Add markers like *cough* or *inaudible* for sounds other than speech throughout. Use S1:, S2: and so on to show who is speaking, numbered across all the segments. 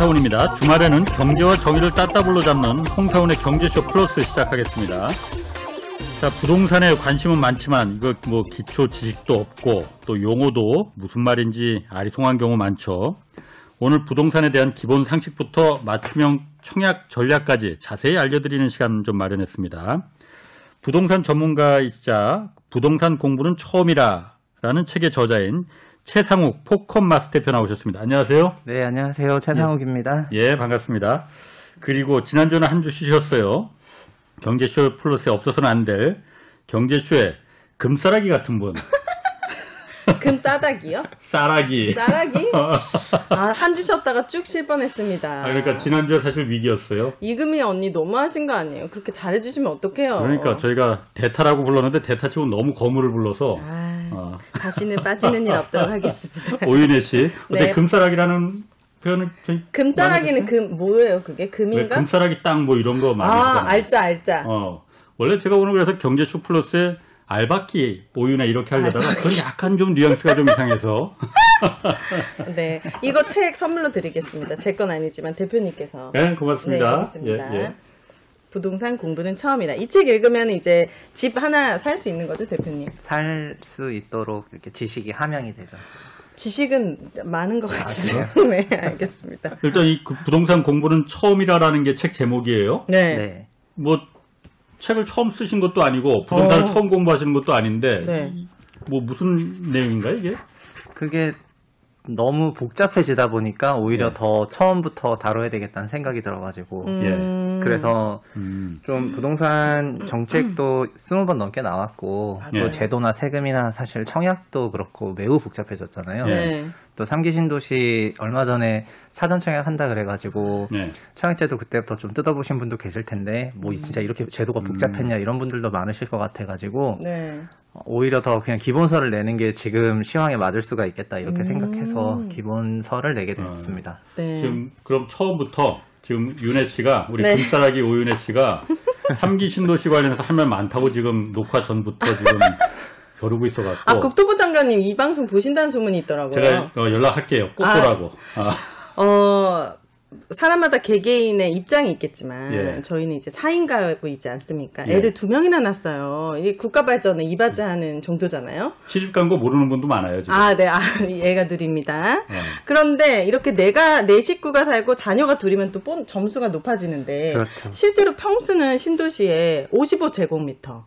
S1: 홍사원입니다. 주말에는 경제와 정의를 따따블로 잡는 홍사원의 경제쇼 플러스 시작하겠습니다. 자 부동산에 관심은 많지만 이거 뭐 기초 지식도 없고 또 용어도 무슨 말인지 아리송한 경우 많죠. 오늘 부동산에 대한 기본 상식부터 맞춤형 청약 전략까지 자세히 알려드리는 시간 좀 마련했습니다. 부동산 전문가이자 부동산 공부는 처음이라라는 책의 저자인 최상욱 포컴 마스 대표 나오셨습니다. 안녕하세요.
S2: 네, 안녕하세요. 최상욱입니다.
S1: 예, 반갑습니다. 그리고 지난주는 한 주 쉬셨어요. 경제쇼 플러스에 없어서는 안 될 경제쇼의 금싸라기 같은 분. *laughs*
S3: 금 싸다기요?
S1: 싸라기.
S3: 싸라기? *laughs* 아, 한 주 쉬었다가 쭉 쉴 뻔했습니다.
S1: 아, 그러니까 지난주에 사실 위기였어요.
S3: 이금희 언니 너무하신 거 아니에요? 그렇게 잘해주시면 어떡해요?
S1: 그러니까 저희가 대타라고 불렀는데 대타치고 너무 거물을 불러서
S3: 아,
S1: 어,
S3: 다시는 빠지는 일 없도록 *laughs* 하겠습니다.
S1: 오윤혜 씨. 근데
S3: 네.
S1: 금싸라기라는 표현을 저희
S3: 금싸라기는 금 뭐예요? 그게
S1: 왜
S3: 금인가?
S1: 금싸라기 땅 뭐 이런 거 많이
S3: 아. 알짜 알짜.
S1: 어, 원래 제가 오늘 그래서 경제쇼 플러스에 알바끼 오윤혜 이렇게 하려다가 그건 약간 좀 뉘앙스가 좀 이상해서 *laughs*
S3: 네, 이거 책 선물로 드리겠습니다. 제 건 아니지만 대표님께서.
S1: 네 고맙습니다.
S3: 네, 고맙습니다.
S1: 예, 예.
S3: 부동산 공부는 처음이라. 이 책 읽으면 이제 집 하나 살 수 있는 거죠, 대표님?
S2: 살 수 있도록 이렇게 지식이 함양이 되죠.
S3: 지식은 많은 것 같아요. *laughs* 네, 알겠습니다.
S1: 일단 이그 부동산 공부는 처음이라라는 게 책 제목이에요.
S3: 네.
S2: 네.
S1: 뭐 책을 처음 쓰신 것도 아니고 부동산을
S3: 어.
S1: 처음 공부하시는 것도 아닌데
S3: 네.
S1: 뭐 무슨 내용인가 이게?
S2: 그게 너무 복잡해지다 보니까 오히려
S1: 네.
S2: 더 처음부터 다뤄야 되겠다는 생각이 들어가지고
S3: 음.
S2: 그래서
S1: 음.
S2: 좀 부동산 정책도 스무 번 넘게 나왔고
S1: 예.
S2: 또 제도나 세금이나 사실 청약도 그렇고 매우 복잡해졌잖아요.
S3: 네.
S2: 또 삼기 신도시 얼마 전에 사전 청약 한다 그래가지고
S1: 네.
S2: 청약제도 그때부터 좀 뜯어보신 분도 계실 텐데 뭐 진짜 이렇게 제도가 복잡했냐 이런 분들도 많으실 것 같아가지고
S3: 네.
S2: 오히려 더 그냥 기본서를 내는 게 지금 시황에 맞을 수가 있겠다 이렇게
S3: 음.
S2: 생각해서 기본서를 내게 됐습니다.
S3: 네.
S1: 지금 그럼 처음부터 지금 윤혜 씨가 우리
S3: 네.
S1: 금싸라기 오윤혜 씨가 삼기 신도시 관련해서 할 말 많다고 지금 녹화 전부터 지금 *laughs* 벼르고 있어갖고
S3: 아, 국토부 장관님 이 방송 보신다는 소문이 있더라고요.
S1: 제가 어, 연락할게요. 꼭
S3: 아.
S1: 보라고. 아,
S3: 어, 사람마다 개개인의 입장이 있겠지만
S1: 예.
S3: 저희는 이제 4인 가구 있지 않습니까?
S1: 예.
S3: 애를 두 명이나 낳았어요. 이 국가 발전에 이바지하는 정도잖아요.
S1: 시집 간 거 모르는 분도 많아요 지금.
S3: 아, 네. 아, 얘가 둘입니다.
S1: 네.
S3: 그런데 이렇게 내가 내 식구가 살고 자녀가 둘이면 또 본- 점수가 높아지는데
S2: 그렇죠.
S3: 실제로 평수는 신도시에 55제곱미터.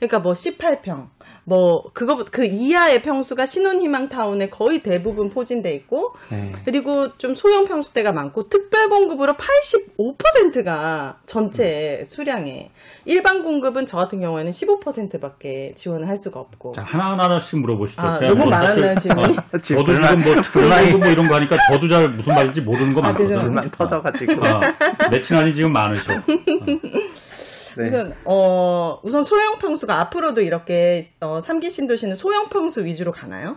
S3: 그러니까 뭐 18평. 뭐 그거 그 이하의 평수가 신혼희망 타운에 거의 대부분 포진돼 있고
S2: 네.
S3: 그리고 좀 소형 평수대가 많고 특별 공급으로 85%가 전체 수량에 일반 공급은 저 같은 경우에는 15%밖에 지원을 할 수가 없고
S1: 자 하나 하나씩 물어보시죠.
S3: 아,
S1: 제가
S3: 너무
S1: 뭐
S3: 많았나요, 질문이?
S1: 어, *laughs*
S2: 지금
S1: 저도
S2: 불만-
S1: 지금 뭐
S2: 불만이-
S1: 특별공부 뭐 이런 거 하니까 저도 잘 무슨 말인지 모르는 거
S3: 아,
S1: 많거든요.
S3: 죄송합니다.
S2: 불만 터져가지고
S1: 아, 내 친한이 지금 많으셔. *laughs*
S2: 네.
S3: 우선 어 우선 소형 평수가 앞으로도 이렇게 어, 삼기 신도시는 소형 평수 위주로 가나요?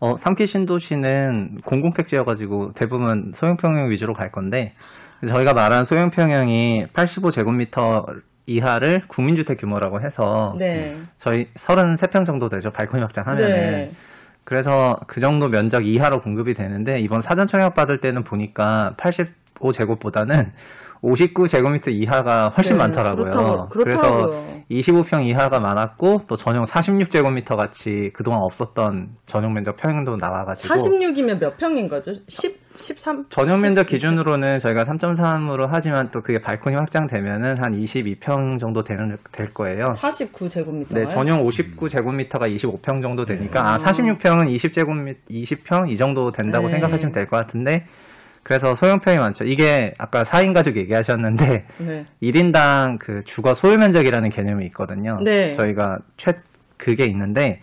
S2: 어, 삼기 신도시는 공공택지여가지고 대부분 소형평형 위주로 갈 건데 저희가 말한 소형평형이 85제곱미터 이하를 국민주택 규모라고 해서
S3: 네.
S2: 저희 33평 정도 되죠 발코니 확장하면은
S3: 네.
S2: 그래서 그 정도 면적 이하로 공급이 되는데 이번 사전 청약 받을 때는 보니까 85제곱보다는 59제곱미터 이하가 훨씬
S3: 네,
S2: 많더라고요.
S3: 그렇다고-
S2: 그래서
S3: 그렇더라고요.
S2: 25평 이하가 많았고 또 전용 46제곱미터 같이 그동안 없었던 전용 면적 평형도 나와가지고
S3: 46이면 몇 평인 거죠? 10, 13?
S2: 전용 면적 기준으로는 저희가 3.3으로 하지만 또 그게 발코니 확장되면은 한 22평 정도 되는 될 거예요.
S3: 49제곱미터.
S2: 네, 전용 59제곱미터가 25평 정도 되니까
S3: 네.
S2: 아 46평은 20제곱미 20평 이 정도 된다고
S3: 네.
S2: 생각하시면 될 것 같은데 그래서 소형평이 많죠. 이게 아까 4인 가족 얘기하셨는데
S3: 네. *laughs*
S2: 1인당 그 주거 소유 면적이라는 개념이 있거든요.
S3: 네.
S2: 저희가 최 그게 있는데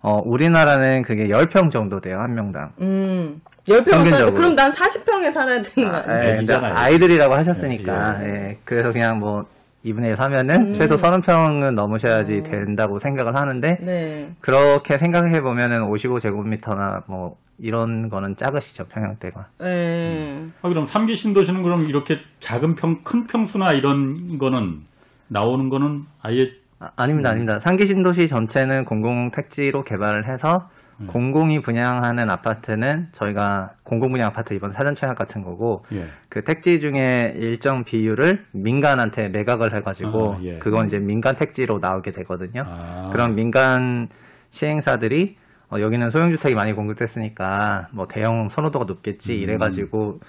S2: 어 우리나라는 그게 10평 정도 돼요, 한 명당.
S3: 음. 10평 살때
S2: 평균적으로.
S3: 그럼 난 40평에 살아야 되는 거 아니에요?
S2: 아, 예. 아이들이라고 하셨으니까
S1: 예.
S2: 예, 그래서 그냥 뭐 2분의 1 하면은
S3: 음.
S2: 최소 30평은 넘으셔야지
S3: 음.
S2: 된다고 생각을 하는데
S3: 네.
S2: 그렇게 생각해 보면은 55제곱미터나 뭐 이런 거는 작으시죠 평형대가.
S3: 네.
S1: 아, 그럼 삼기 신도시는 그럼 이렇게 작은 평, 큰 평수나 이런 거는 나오는 거는 아예
S2: 아, 닙니다 아닙니다. 상기 신도시 전체는 공공 택지로 개발을 해서 공공이 분양하는 아파트는 저희가 공공 분양 아파트 이번 사전 청약 같은 거고
S1: 예.
S2: 그 택지 중에 일정 비율을 민간한테 매각을 해가지고
S1: 아, 예.
S2: 그건 이제 민간 택지로 나오게 되거든요.
S1: 아.
S2: 그런 민간 시행사들이 어, 여기는 소형주택이 많이 공급됐으니까 뭐 대형 선호도가 높겠지
S1: 음.
S2: 이래가지고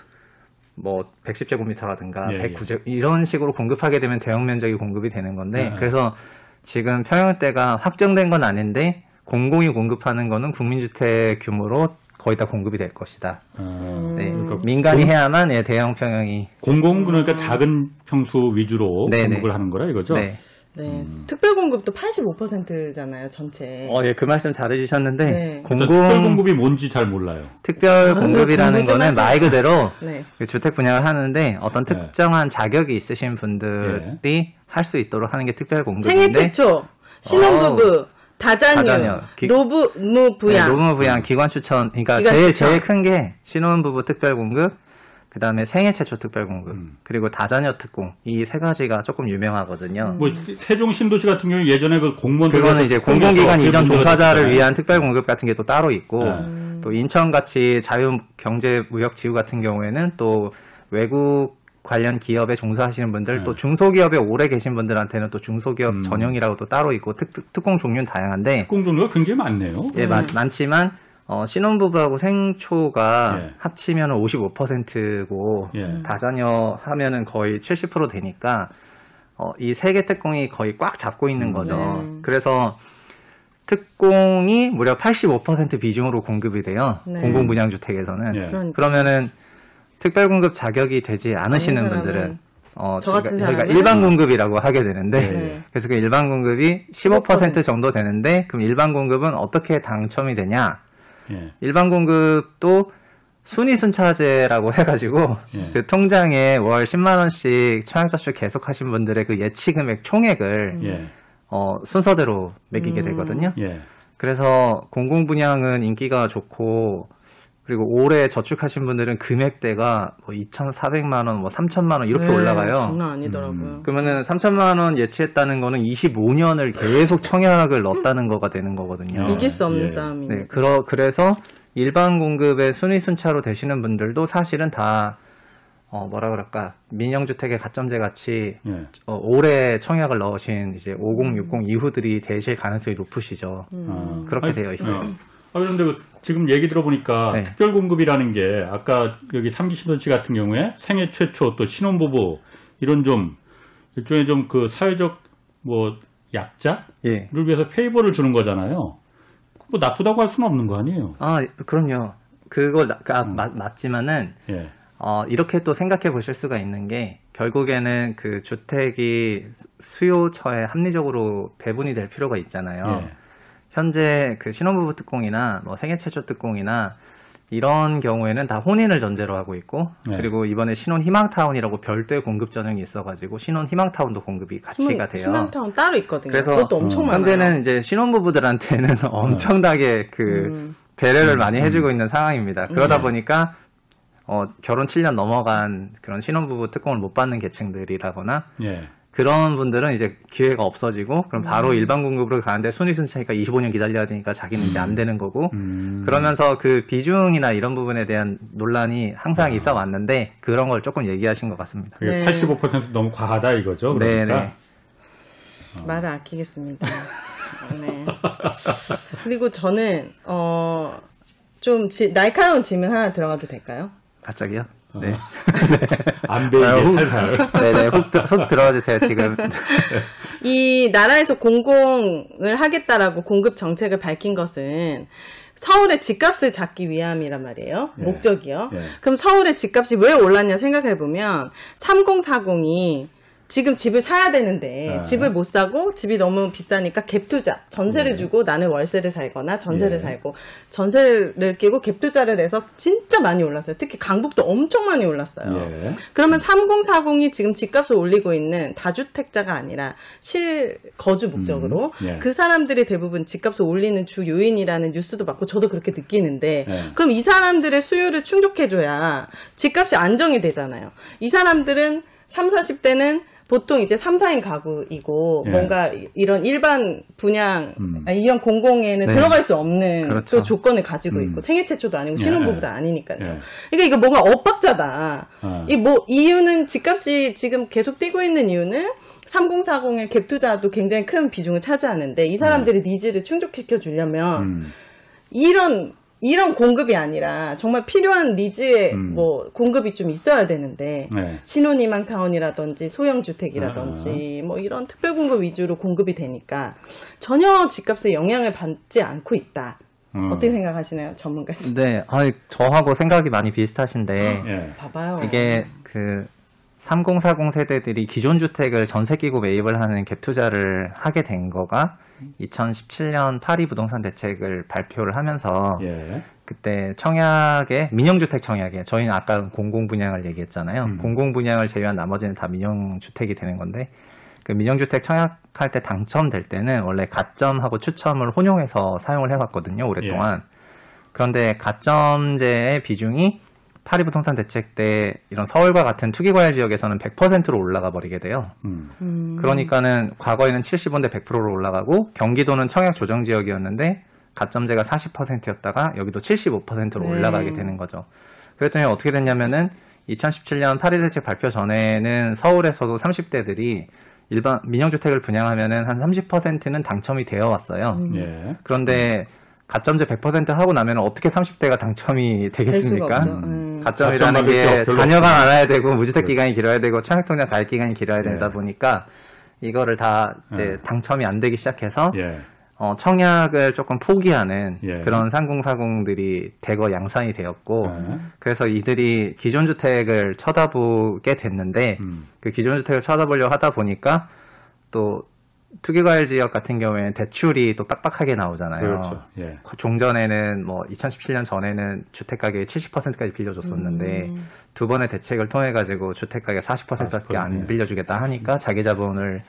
S2: 뭐 110제곱미터라든가
S1: 예, 예.
S2: 109제 이런 식으로 공급하게 되면 대형 면적이 공급이 되는 건데
S1: 네.
S2: 그래서 지금 평형대가 확정된 건 아닌데 공공이 공급하는 거는 국민주택 규모로 거의 다 공급이 될 것이다.
S1: 아,
S2: 네,
S1: 그러니까
S2: 민간이 해야만 예, 대형 평형이
S1: 공공 그러니까 작은 평수 위주로
S2: 네,
S1: 공급을
S2: 네.
S1: 하는 거라 이거죠?
S2: 네.
S3: 네. 특별 공급도 85%잖아요, 전체.
S2: 어, 예, 그 말씀 잘해주셨는데
S3: 네.
S1: 일단
S2: 공공
S1: 특별 공급이 뭔지 잘 몰라요.
S2: 특별 공급이라는
S3: 공부 좀
S2: 거는
S3: 하세요.
S2: 말 그대로
S3: 네.
S2: 그 주택 분양을 하는데 어떤
S1: 네.
S2: 특정한 자격이 있으신 분들이 할 수 있도록 하는 게 특별 공급인데
S3: 생애 최초, 신혼부부, 다자녀,
S2: 다자녀, 기-
S3: 노부, 무, 부양.
S2: 네, 노무 부양 기관 추천 그러니까
S3: 기관
S2: 제일
S3: 추천.
S2: 제일 큰 게 신혼부부 특별 공급 그 다음에 생애 최초 특별 공급
S1: 음.
S2: 그리고 다자녀 특공 이 세 가지가 조금 유명하거든요.
S1: 뭐 세종 신도시 같은 경우 예전에 그 공무원들
S2: 그거는 이제 공공기관 이전 종사자를 위한
S1: 한
S2: 특별 공급 같은 게 또 따로 있고
S1: 네.
S2: 또 인천 같이 자유 경제 무역 지구 같은 경우에는 또 외국 관련 기업에 종사하시는 분들
S1: 네.
S2: 또 중소기업에 오래 계신 분들한테는 또 중소기업
S1: 음.
S2: 전용이라고 또 따로 있고 특, 특 공 종류는 다양한데
S1: 특공 종류가 굉장히 많네요.
S2: 예, 많, 많지만 어, 신혼부부하고 생초가
S1: 예.
S2: 합치면 55%고
S1: 예.
S2: 다자녀 하면은 거의 70% 되니까 어, 이 세 개 특공이 거의 꽉 잡고 있는
S1: 음.
S2: 거죠.
S3: 네.
S2: 그래서 특공이 무려 85% 비중으로 공급이 돼요.
S3: 네.
S2: 공공분양주택에서는.
S1: 예.
S3: 그러니까.
S2: 그러면은 특별공급 자격이 되지 않으시는 분들은 어,
S3: 저 같은
S2: 저희가, 저희가
S3: 사람은?
S2: 일반 공급이라고 하게 되는데
S3: 네.
S2: 그래서 그 일반 공급이 15% 정도 되는데 그럼 일반 공급은 어떻게 당첨이 되냐?
S1: 예.
S2: 일반 공급도 순위 순차제라고 *laughs* 해가지고
S1: 예.
S2: 그 통장에 월 10만 원씩 청약저축 계속하신 분들의 그 예치 금액 총액을
S1: 예.
S2: 어, 순서대로 매기게
S3: 음.
S2: 되거든요.
S1: 예.
S2: 그래서 공공 분양은 인기가 좋고 그리고 올해 저축하신 분들은 금액대가 뭐 2,400만 원, 뭐 3천만 원 이렇게
S3: 네,
S2: 올라가요.
S3: 장난 아니더라고요.
S1: 음.
S2: 그러면은 3천만 원 예치했다는 거는 25년을 계속 청약을 넣었다는 거가 되는 거거든요.
S3: 이길 수 없는
S1: 예.
S3: 싸움이네.
S2: 네, 그러, 그래서 일반 공급의 순위 순차로 되시는 분들도 사실은 다, 어, 뭐라 그럴까, 민영주택의 가점제 같이,
S1: 예.
S2: 어, 올해 청약을 넣으신 이제 5060 이후들이 되실 가능성이 높으시죠.
S1: 아.
S2: 그렇게
S1: 아니,
S2: 되어 있어요.
S1: 예. 아, 그런데 그 지금 얘기 들어보니까
S2: 네.
S1: 특별 공급이라는 게 아까 여기 삼기 신도시 같은 경우에 생애 최초 또 신혼부부 이런 좀 일종의 좀 그 사회적 뭐 약자를
S2: 예.
S1: 위해서 페이버를 주는 거잖아요. 뭐 나쁘다고 할 수는 없는 거 아니에요.
S2: 아, 그럼요. 그거, 나- 아,
S1: 음.
S2: 맞, 맞지만은,
S1: 예.
S2: 어, 이렇게 또 생각해 보실 수가 있는 게, 결국에는 그 주택이 수요처에 합리적으로 배분이 될 필요가 있잖아요.
S1: 예.
S2: 현재 그 신혼부부 특공이나 뭐 생애 최초 특공이나 이런 경우에는 다 혼인을 전제로 하고 있고
S1: 네.
S2: 그리고 이번에 신혼 희망타운이라고 별도의 공급 전형이 있어가지고 신혼 희망타운도 공급이 같이가 돼요.
S3: 희망타운 따로 있거든요.
S2: 그래서
S3: 그것도 엄청
S1: 음,
S3: 많아요.
S2: 현재는 이제 신혼부부들한테는 *laughs* 엄청나게 그
S3: 음.
S2: 배려를
S1: 음,
S2: 많이 해주고 있는 상황입니다. 그러다
S1: 네.
S2: 보니까 어, 결혼 7년 넘어간 그런 신혼부부 특공을 못 받는 계층들이라거나
S1: 예.
S2: 그런 분들은 이제 기회가 없어지고 그럼 바로
S3: 음.
S2: 일반 공급으로 가는데 순위 순차니까 25년 기다려야 되니까 자기는 이제 안 되는 거고
S1: 음.
S2: 그러면서 그 비중이나 이런 부분에 대한 논란이 항상 있어 왔는데 그런 걸 조금 얘기하신 것 같습니다.
S1: 그게
S3: 네.
S1: 85% 너무 과하다 이거죠.
S2: 네,
S1: 그러니까.
S2: 네.
S3: 말을 아끼겠습니다. *laughs* 네. 그리고 저는 어, 좀 지- 날카로운 질문 하나 들어가도 될까요?
S2: 갑자기요? *laughs* 네.
S1: 안 배이게
S2: 아유,
S1: 살살.
S2: 네네, 훅, 들- 훅 들어와 주세요, 지금. *laughs*
S3: 이 나라에서 공공을 하겠다라고 공급 정책을 밝힌 것은 서울의 집값을 잡기 위함이란 말이에요.
S1: 예.
S3: 목적이요.
S1: 예.
S3: 그럼 서울의 집값이 왜 올랐냐 생각해 보면 3040이 지금 집을 사야 되는데
S1: 아.
S3: 집을 못 사고 집이 너무 비싸니까 갭 투자 전세를 주고 나는 월세를 살거나 전세를
S1: 예.
S3: 살고 전세를 끼고 갭 투자를 해서 진짜 많이 올랐어요. 특히 강북도 엄청 많이 올랐어요.
S1: 예.
S3: 그러면 3040이 지금 집값을 올리고 있는 다주택자가 아니라 실 거주 목적으로
S1: 음, 예.
S3: 그 사람들이 대부분 집값을 올리는 주 요인이라는 뉴스도 받고 저도 그렇게 느끼는데
S1: 예.
S3: 그럼 이 사람들의 수요를 충족해줘야 집값이 안정이 되잖아요. 이 사람들은 3, 40대는 보통 이제 3, 4인 가구이고
S1: 예.
S3: 뭔가 이- 이런 일반 분양
S1: 음.
S3: 아니, 이런 공공에는
S2: 네.
S3: 들어갈 수 없는
S2: 그렇죠.
S3: 또 조건을 가지고
S1: 음.
S3: 있고 생애 최초도 아니고
S1: 예,
S3: 신혼부부도
S1: 예.
S3: 아니니까요.
S1: 예.
S3: 그러니까 이거 뭔가 엇박자다.
S1: 어.
S3: 이뭐 이유는 집값이 지금 계속 뛰고 있는 이유는 3040의 갭 투자도 굉장히 큰 비중을 차지하는데 이 사람들의 needs를 충족시켜 주려면
S1: 음.
S3: 이런 이런 공급이 아니라 정말 필요한 needs의
S1: 음.
S3: 뭐 공급이 좀 있어야 되는데
S1: 네.
S3: 신혼희망 타운이라든지 소형 주택이라든지 뭐 이런 특별 공급 위주로 공급이 되니까 전혀 집값에 영향을 받지 않고 있다.
S1: 음.
S3: 어떻게 생각하시나요, 전문가님?
S2: 네, 아, 저하고 생각이 많이 비슷하신데
S1: 예.
S3: 봐봐요.
S2: 이게 그 3040 세대들이 기존 주택을 전세 끼고 매입을 하는 갭 투자를 하게 된 거가 2017년 파리 부동산 대책을 발표를 하면서
S1: 예.
S2: 그때 청약에 민영주택 청약에 저희는 아까 공공 분양을 얘기했잖아요.
S1: 음.
S2: 공공 분양을 제외한 나머지는 다 민영주택이 되는 건데 그 민영주택 청약할 때 당첨될 때는 원래 가점하고 추첨을 혼용해서 사용을 해왔거든요 오랫동안. 그런데 가점제의 비중이 파리 부동산 대책 때 이런 서울과 같은 투기과열 지역에서는 100%로 올라가 버리게 돼요.
S1: 음.
S3: 음.
S2: 그러니까는 과거에는 75대 100%로 올라가고 경기도는 청약 조정 지역이었는데 가점제가 40%였다가 여기도 75%로
S3: 네.
S2: 올라가게 되는 거죠. 그랬더니 어떻게 됐냐면은 2017년 파리 대책 발표 전에는 서울에서도 30대들이 일반 민영주택을 분양하면은 한 30%는 당첨이 되어 왔어요.
S3: 음.
S1: 예.
S2: 그런데 가점제 100% 하고 나면 어떻게 30대가 당첨이 되겠습니까?
S3: 없죠.
S1: 음.
S3: 음.
S2: 가점이라는 게 자녀가. 많아야 되고 무주택
S1: 그렇죠.
S2: 기간이 길어야 되고 청약 통장 가입 기간이 길어야 된다
S1: 네.
S2: 보니까 이거를 다 이제
S1: 네.
S2: 당첨이 안 되기 시작해서
S1: 예.
S2: 어, 청약을 조금 포기하는
S1: 예.
S2: 그런 3040들이 대거 양산이 되었고
S1: 예.
S2: 그래서 이들이 기존 주택을 쳐다보게 됐는데
S1: 음.
S2: 그 기존 주택을 쳐다보려 하다 보니까 또 투기과열 지역 같은 경우에는 대출이 또 빡빡하게 나오잖아요.
S1: 그렇죠. 예.
S2: 종전에는 뭐 2017년 전에는 주택 가격이 70%까지 빌려줬었는데
S3: 음.
S2: 두 번의 대책을 통해 가지고 주택 가격 40%밖에
S1: 40%,
S2: 안
S1: 예.
S2: 빌려주겠다 하니까 자기 자본을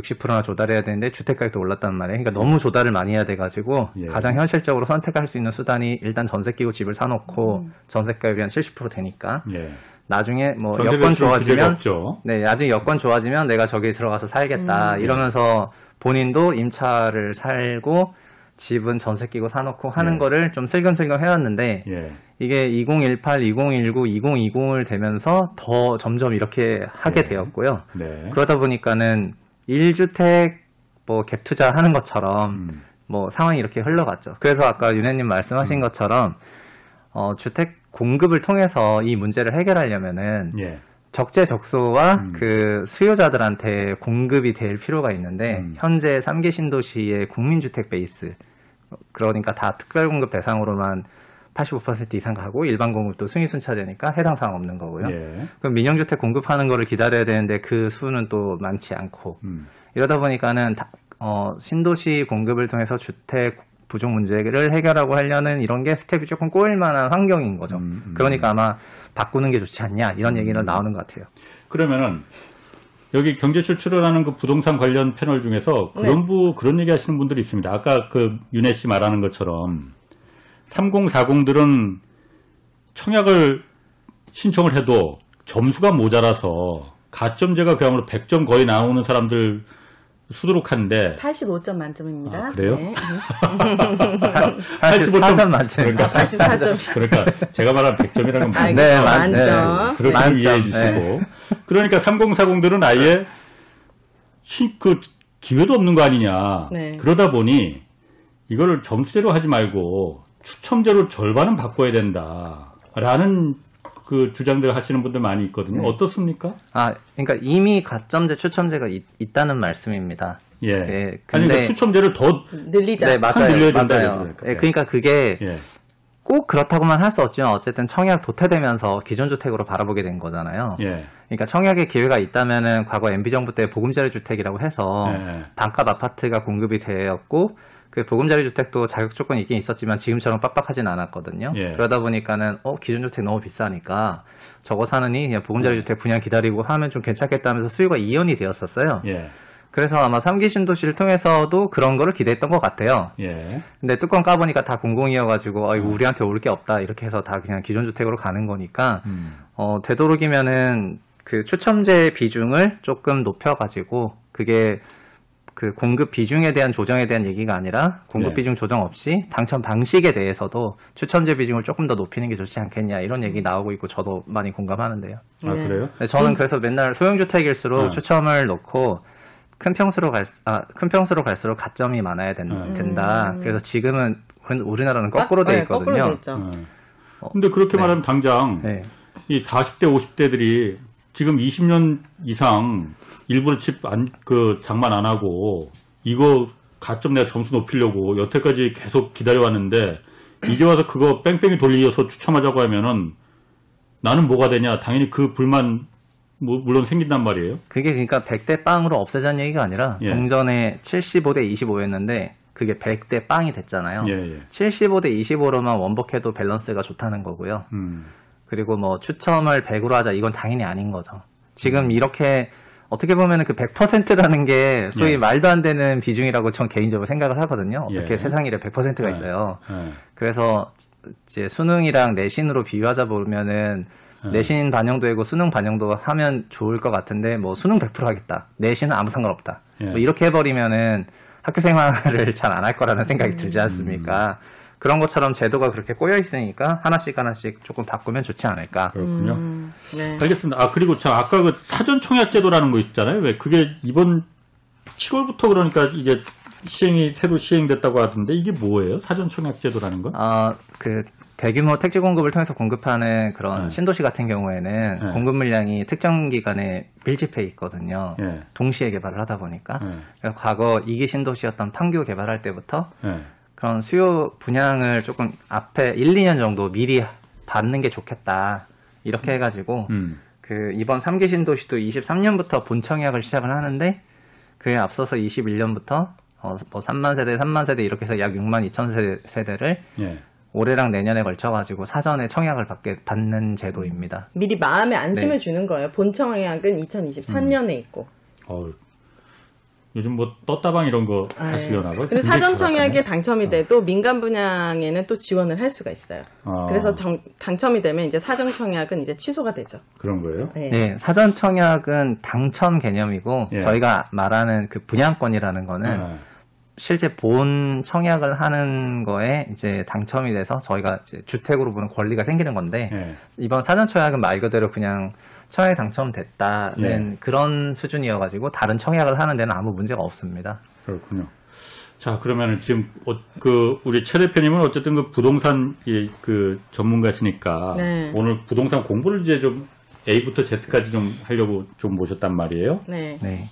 S2: 60%나 조달해야 되는데 주택 가격도 올랐단 말이에요. 그러니까 너무 조달을 많이 해야 돼 가지고
S1: 예.
S2: 가장 현실적으로 선택할 수 있는 수단이 일단 전세 끼고 집을 사놓고
S3: 음.
S2: 전세가율이 한 70% 되니까
S1: 예.
S2: 나중에 뭐
S1: 전세
S2: 여건 좋아지면. 네, 나중에 여건 좋아지면 내가 저기 들어가서 살겠다.
S3: 음.
S2: 이러면서 본인도 임차를 살고 집은 전세 끼고 사놓고 하는
S1: 예.
S2: 거를 좀 슬금슬금 해왔는데
S1: 예.
S2: 이게 2018, 2019, 2020을 되면서 더 점점 이렇게 하게
S1: 예.
S2: 되었고요.
S1: 네.
S2: 그러다 보니까는 1주택 뭐 갭 투자 하는 것처럼
S1: 음.
S2: 뭐 상황이 이렇게 흘러갔죠. 그래서 아까 윤혜님 말씀하신
S1: 음.
S2: 것처럼 어, 주택 공급을 통해서 이 문제를 해결하려면은
S1: 예.
S2: 적재적소와
S1: 음.
S2: 그 수요자들한테 공급이 될 필요가 있는데
S1: 음.
S2: 현재 3개 신도시의 국민주택 베이스 그러니까 다 특별공급 대상으로만 85% 이상 가고 일반 공급도 순위 순차되니까 해당 사항 없는 거고요.
S1: 예.
S2: 그럼 민영주택 공급하는 거를 기다려야 되는데 그 수는 또 많지 않고
S1: 음.
S2: 이러다 보니까는 다- 어, 신도시 공급을 통해서 주택 부족 문제를 해결하고 하려는 이런 게 스텝이 조금 꼬일 만한 환경인 거죠.
S1: 음, 음.
S2: 그러니까 아마 바꾸는 게 좋지 않냐 이런 얘기는 나오는 것 같아요.
S1: 그러면은 여기 경제 출출을 하는 그 부동산 관련 패널 중에서 그런
S3: 네.
S1: 부 그런 얘기 하시는 분들이 있습니다. 아까 그 윤혜 씨 말하는 것처럼 3040들은 청약을 신청을 해도 점수가 모자라서 가점제가 그야말로 100점 거의 나오는 사람들 수두룩한데
S3: 85점 만점입니다.
S1: 아, 그래요?
S3: 네. *laughs*
S2: 84점 만점.
S1: 그러니까
S3: 84점.
S1: 그러니까 제가 말한 100점이라는 건
S3: 아,
S2: 네,
S3: 네,
S2: 만-
S3: 만점.
S1: 그렇게
S2: 만점,
S1: 이해해 주시고. 그러니까 3040들은 아예 신, 그 기회도 없는 거 아니냐.
S3: 네.
S1: 그러다 보니 이거를 점수제로 하지 말고 추첨제로 절반은 바꿔야 된다. 라는 그 주장들 하시는 분들 많이 있거든요.
S2: 네.
S1: 어떻습니까?
S2: 아, 그러니까 이미 가점제 추첨제가 있, 다는 말씀입니다.
S1: 예.
S2: 네,
S1: 아니,
S2: 근데-
S1: 그러니까 추첨제를 더,
S3: 늘리자.
S2: 네, 맞아요.
S1: 늘려야 된다,
S2: 맞아요.
S1: 그러니까.
S2: 예, 그러니까 그게
S1: 예.
S2: 꼭 그렇다고만 할 수 없지만 어쨌든 청약 도태되면서 기존 주택으로 바라보게 된 거잖아요.
S1: 예.
S2: 그러니까 청약의 기회가 있다면은 과거 MB 정부 때 보금자리 주택이라고 해서
S1: 예.
S2: 반값 아파트가 공급이 되었고 그 보금자리 주택도 자격 조건이 있긴 있었지만 지금처럼 빡빡하진 않았거든요.
S1: 예.
S2: 그러다 보니까는 어 기존 주택 너무 비싸니까 저거 사느니 그냥 보금자리
S1: 예.
S2: 주택 분양 기다리고 하면 좀 괜찮겠다 하면서 수요가 이연이 되었었어요.
S1: 예.
S2: 그래서 아마 3기 신도시를 통해서도 그런 거를 기대했던 것 같아요.
S1: 예.
S2: 근데 뚜껑 까보니까 다 공공이어가지고 아, 이거
S1: 음.
S2: 우리한테 올 게 없다 이렇게 해서 다 그냥 기존 주택으로 가는 거니까
S1: 음.
S2: 어, 되도록이면은 그 추첨제 비중을 조금 높여가지고 그게 그 공급 비중에 대한 조정에 대한 얘기가 아니라 공급
S1: 네.
S2: 비중 조정 없이 당첨 방식에 대해서도 추첨제 비중을 조금 더 높이는 게 좋지 않겠냐 이런 얘기 나오고 있고 저도 많이 공감하는데요.
S1: 아
S3: 네.
S1: 그래요?
S2: 네, 저는 그래서 맨날 소형주택일수록
S1: 어.
S2: 추첨을 놓고 큰 평수로 갈, 아, 큰 평수로 갈수록 가점이 많아야 된,
S1: 음.
S2: 다
S3: 음.
S2: 그래서 지금은 우리나라는 거꾸로
S3: 아,
S2: 돼
S3: 네,
S2: 있거든요.
S3: 거꾸로 돼 있죠.
S1: 어. 근데 그렇게
S2: 네.
S1: 말하면 당장
S2: 네.
S1: 이 40대, 50대들이 지금 20년 이상 일부러 집 안, 그 장만 안 하고 이거 가점 내가 점수 높이려고 여태까지 계속 기다려왔는데 이제 와서 그거 뺑뺑이 돌려서 추첨하자고 하면은 나는 뭐가 되냐? 당연히 그 불만 뭐- 물론 생긴단 말이에요.
S2: 그게 그러니까 100대 빵으로 없애자는 얘기가 아니라
S1: 예.
S2: 동전에 75대 25였는데 그게 100대 빵이 됐잖아요.
S1: 예, 예.
S2: 75대 25로만 원복해도 밸런스가 좋다는 거고요.
S1: 음.
S2: 그리고 뭐 추첨을 100으로 하자 이건 당연히 아닌 거죠.
S1: 음.
S2: 지금 이렇게 어떻게 보면은 그 100%라는 게 소위
S1: 예.
S2: 말도 안 되는 비중이라고 전 개인적으로 생각을 하거든요. 어떻게
S1: 예.
S2: 세상 일에 100%가
S1: 예.
S2: 있어요.
S1: 예.
S2: 그래서 이제 수능이랑 내신으로 비교하자 보면은
S1: 예.
S2: 내신 반영도 되고 수능 반영도 하면 좋을 것 같은데 뭐 수능 100% 하겠다. 내신은 아무 상관없다.
S1: 예.
S2: 뭐 이렇게 해버리면 학교 생활을 *laughs* 잘 안 할 거라는 생각이 들지 않습니까? 그런 것처럼 제도가 그렇게 꼬여 있으니까 하나씩 하나씩 조금 바꾸면 좋지 않을까.
S1: 그렇군요.
S3: 음, 네.
S1: 알겠습니다. 아 그리고 저 아까 그 사전 청약 제도라는 거 있잖아요. 왜 그게 이번 7월부터 그러니까 이제 시행이 새로 시행됐다고 하던데 이게 뭐예요? 사전 청약 제도라는 건?
S2: 어, 그 대규모 택지 공급을 통해서 공급하는 그런
S1: 네.
S2: 신도시 같은 경우에는
S1: 네.
S2: 공급 물량이 특정 기간에 밀집해 있거든요.
S1: 예.
S2: 동시에 개발을 하다 보니까
S1: 예.
S2: 그래서 과거 이기 신도시였던 판교 개발할 때부터
S1: 예.
S2: 그런 수요 분양을 조금 앞에 1, 2년 정도 미리 받는 게 좋겠다. 이렇게 해가지고
S1: 음.
S2: 그 이번 3기 신도시도 23년부터 본청약을 시작을 하는데 그에 앞서서 21년부터 어, 뭐 3만 세대, 3만 세대 이렇게 해서 약 6만 2천 세대, 세대를
S1: 예.
S2: 올해랑 내년에 걸쳐가지고 사전에 청약을 받게 받는 제도입니다.
S3: 미리 마음의 안심을
S2: 네.
S3: 주는 거예요. 본 청약은 2023년에 있고.
S1: 어 요즘 뭐 떴다방 이런 거 하시려나 봐요.
S3: 아, 예. 그리고 사전 청약에 당첨이 돼도 민간 분양에는 또 지원을 할 수가 있어요.
S1: 아,
S3: 그래서 정- 당첨이 되면 이제 사전 청약은 이제 취소가 되죠.
S1: 그런 거예요.
S3: 네.
S2: 네, 사전 청약은 당첨 개념이고
S1: 예.
S2: 저희가 말하는 그 분양권이라는 거는
S1: 예.
S2: 실제 본 청약을 하는 거에 이제 당첨이 돼서 저희가 이제 주택으로 보는 권리가 생기는 건데
S1: 예.
S2: 이번 사전 청약은 말 그대로 그냥 청약이 당첨됐다는
S1: 예.
S2: 그런 수준이어가지고 다른 청약을 하는 데는 아무 문제가 없습니다.
S1: 그렇군요. 자, 그러면은 지금 어, 그 우리 최 대표님은 어쨌든 그 부동산 이, 그 전문가시니까
S3: 네.
S1: 오늘 부동산 공부를 이제 좀 A부터 Z까지 좀 하려고 좀 모셨단 말이에요.
S3: 네.
S2: 네.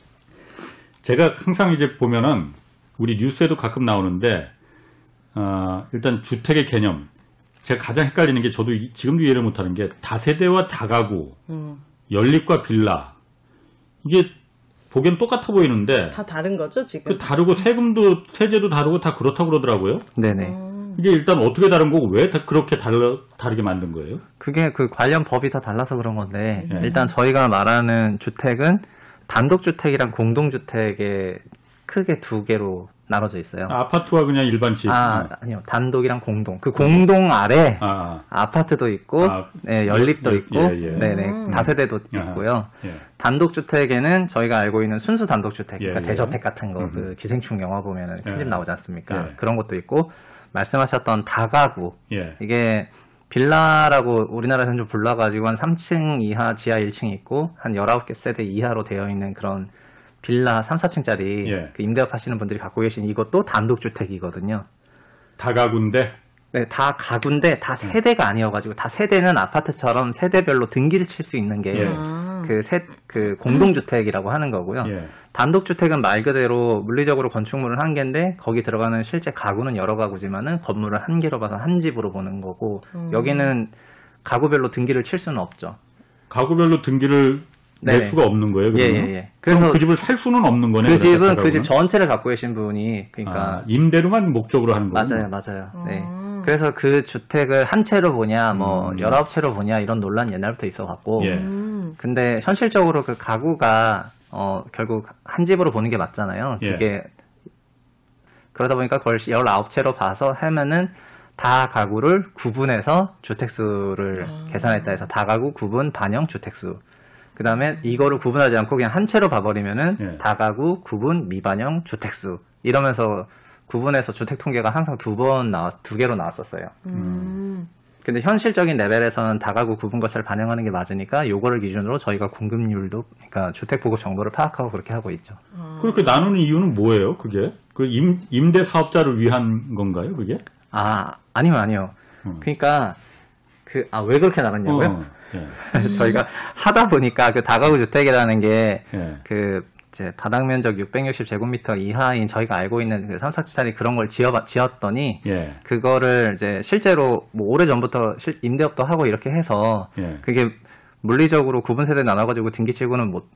S1: 제가 항상 이제 보면은 우리 뉴스에도 가끔 나오는데 어, 일단 주택의 개념 제가 가장 헷갈리는 게 저도 이- 지금도 이해를 못하는 게 다세대와 다가구,
S3: 음,
S1: 연립과 빌라 이게 보기엔 똑같아 보이는데
S3: 다 다른 거죠, 지금?
S1: 그 다르고 세금도 세제도 다르고 다 그렇다고 그러더라고요.
S2: 네네.
S3: 음,
S1: 이게 일단 어떻게 다른 거고 왜 다 그렇게 다르, 다르게 만든 거예요?
S2: 그게 그 관련 법이 다 달라서 그런 건데
S1: 네.
S2: 일단 저희가 말하는 주택은 단독주택이랑 공동주택에 크게 두 개로 나눠져 있어요.
S1: 아파트와 그냥 일반 집.
S2: 아, 아니요. 단독이랑 공동. 그 공동 아래
S1: 아,
S2: 아파트도 있고,
S1: 아,
S2: 네, 연립도
S1: 예,
S2: 있고,
S1: 예, 예.
S2: 네네,
S3: 음.
S2: 다세대도
S1: 아하.
S2: 있고요.
S1: 예.
S2: 단독주택에는 저희가 알고 있는 순수 단독주택, 그러니까
S1: 예, 예.
S2: 대저택 같은 거. 그 기생충 영화 보면은 큰
S1: 예.
S2: 집 나오지 않습니까?
S1: 예.
S2: 그런 것도 있고, 말씀하셨던 다가구,
S1: 예.
S2: 이게 빌라라고 우리나라에서는 좀 불러가지고 한 3층 이하, 지하 1층 있고, 한 19개 세대 이하로 되어 있는 그런 빌라 3, 4층짜리
S1: 예.
S2: 그 임대업 하시는 분들이 갖고 계신 이것도 단독주택이거든요.
S1: 다 가구인데
S2: 네, 다 가구인데 다 세대가 아니어가지고 다 세대는 아파트처럼 세대별로 등기를 칠 수 있는
S1: 예.
S2: 게
S3: 아.
S2: 그 세, 그 공동주택이라고 하는 거고요.
S1: 예.
S2: 단독주택은 말 그대로 물리적으로 건축물은 한 개인데 거기 들어가는 실제 가구는 여러 가구지만은 건물을 한 개로 봐서 한 집으로 보는 거고
S3: 음.
S2: 여기는 가구별로 등기를 칠 수는 없죠.
S1: 가구별로 등기를 낼. 수가 없는 거예요.
S2: 예,
S1: 그러면?
S2: 예, 예. 그래서
S1: 그 집을 살 수는 없는 거네.
S2: 그 집은 그
S1: 다가구는?
S2: 집 전체를 갖고 계신 분이
S1: 아,
S2: 그러니까
S1: 임대로만 목적으로 하는 거예요.
S2: 맞아요, 맞아요. 네.
S3: 음.
S2: 그래서 그 주택을 한 채로 보냐, 뭐
S1: 음.
S2: 열아홉 채로 보냐 이런 논란 옛날부터 있어갖고
S1: 예.
S3: 음,
S2: 근데 현실적으로 그 가구가 어 결국 한 집으로 보는 게 맞잖아요.
S1: 예.
S2: 그게 그러다 보니까 그걸 19채로 봐서 하면은 다 가구를 구분해서 주택수를
S3: 아.
S2: 계산했다 해서 다 가구 구분 반영 주택수 그 다음에 이거를 구분하지 않고 그냥 한 채로 봐버리면은
S1: 예.
S2: 다가구, 구분, 미반영, 주택수 이러면서 구분해서 주택 통계가 항상 두 번 나왔, 두 개로 나왔었어요.
S3: 음.
S2: 근데 현실적인 레벨에서는 다가구 구분 것을 반영하는 게 맞으니까 요거를 기준으로 저희가 공급률도 그러니까 주택 보급 정보를 파악하고 그렇게 하고 있죠.
S1: 그렇게 나누는 이유는 뭐예요? 그게 그 임, 임대 사업자를 위한 건가요? 그게?
S2: 아 아니요 아니요.
S1: 음.
S2: 그러니까 그 아 왜 그렇게 나눴냐고요?
S1: 어, 예. *laughs*
S2: 저희가 하다 보니까 그 다가구 주택이라는 게
S1: 예.
S2: 그 이제 바닥 면적 660제곱미터 이하인 저희가 알고 있는 그 3, 4주짜리 그런 걸 지어 지었더니
S1: 예.
S2: 그거를 이제 실제로 뭐 오래 전부터 실- 임대업도 하고 이렇게 해서
S1: 예.
S2: 그게 물리적으로 구분 세대 나눠가지고 등기치고는 못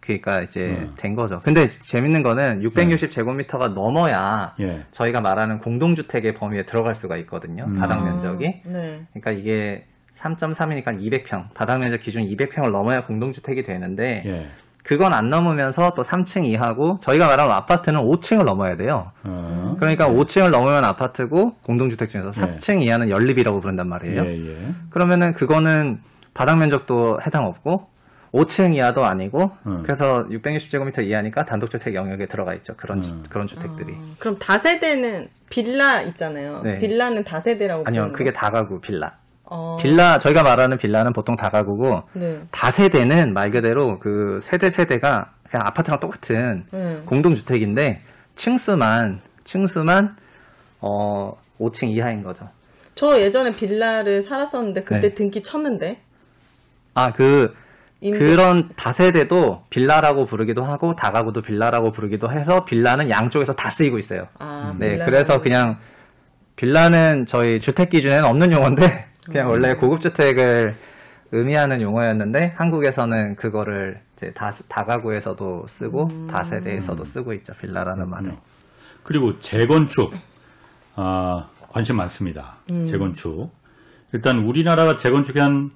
S2: 그러니까 이제
S1: 음.
S2: 된 거죠. 근데 재밌는 거는 660 제곱미터가 넘어야
S1: 예.
S2: 저희가 말하는 공동주택의 범위에 들어갈 수가 있거든요.
S1: 음.
S2: 바닥
S3: 아,
S2: 면적이.
S3: 네.
S2: 그러니까 이게 3.3이니까 200평, 바닥 면적 기준 200평을 넘어야 공동주택이 되는데
S1: 예.
S2: 그건 안 넘으면서 또 3층 이하고 저희가 말하는 아파트는 5층을 넘어야 돼요.
S1: 어.
S2: 그러니까 5층을 넘으면 아파트고 공동주택 중에서
S1: 네.
S2: 4층 이하는 연립이라고 부른단
S1: 예,
S2: 말이에요.
S1: 예.
S2: 그러면은 그거는 바닥 면적도 해당 없고 5층 이하도 아니고
S1: 음.
S2: 그래서 660제곱미터 이하니까 단독주택 영역에 들어가 있죠. 그런 주-
S1: 음.
S2: 그런 주택들이.
S3: 어, 그럼 다세대는 빌라 있잖아요.
S2: 네.
S3: 빌라는 다세대라고
S2: 아니요, 그게
S3: 거?
S2: 다가구 빌라.
S3: 어,
S2: 빌라 저희가 말하는 빌라는 보통 다가구고
S3: 네.
S2: 다세대는 말 그대로 그 세대 세대가 그냥 아파트랑 똑같은
S3: 네.
S2: 공동주택인데 층수만 층수만 어 5층 이하인 거죠.
S3: 저 예전에 빌라를 살았었는데 그때
S2: 네.
S3: 등기 쳤는데
S2: 아그
S3: 임대-
S2: 그런 다세대도 빌라라고 부르기도 하고 다가구도 빌라라고 부르기도 해서 빌라는 양쪽에서 다 쓰이고 있어요.
S3: 아,
S2: 네,
S3: 빌라는-
S2: 그래서 그냥 빌라는 저희 주택 기준에는 없는 용어인데 그냥
S3: 음.
S2: 원래 고급 주택을 의미하는 용어였는데 한국에서는 그거를 이제 다 다가구에서도 쓰고
S3: 음.
S2: 다세대에서도 쓰고 있죠 빌라라는 말을.
S1: 그렇군요. 그리고 재건축 아, 관심 많습니다.
S3: 음.
S1: 재건축. 일단 우리나라가 재건축에 한한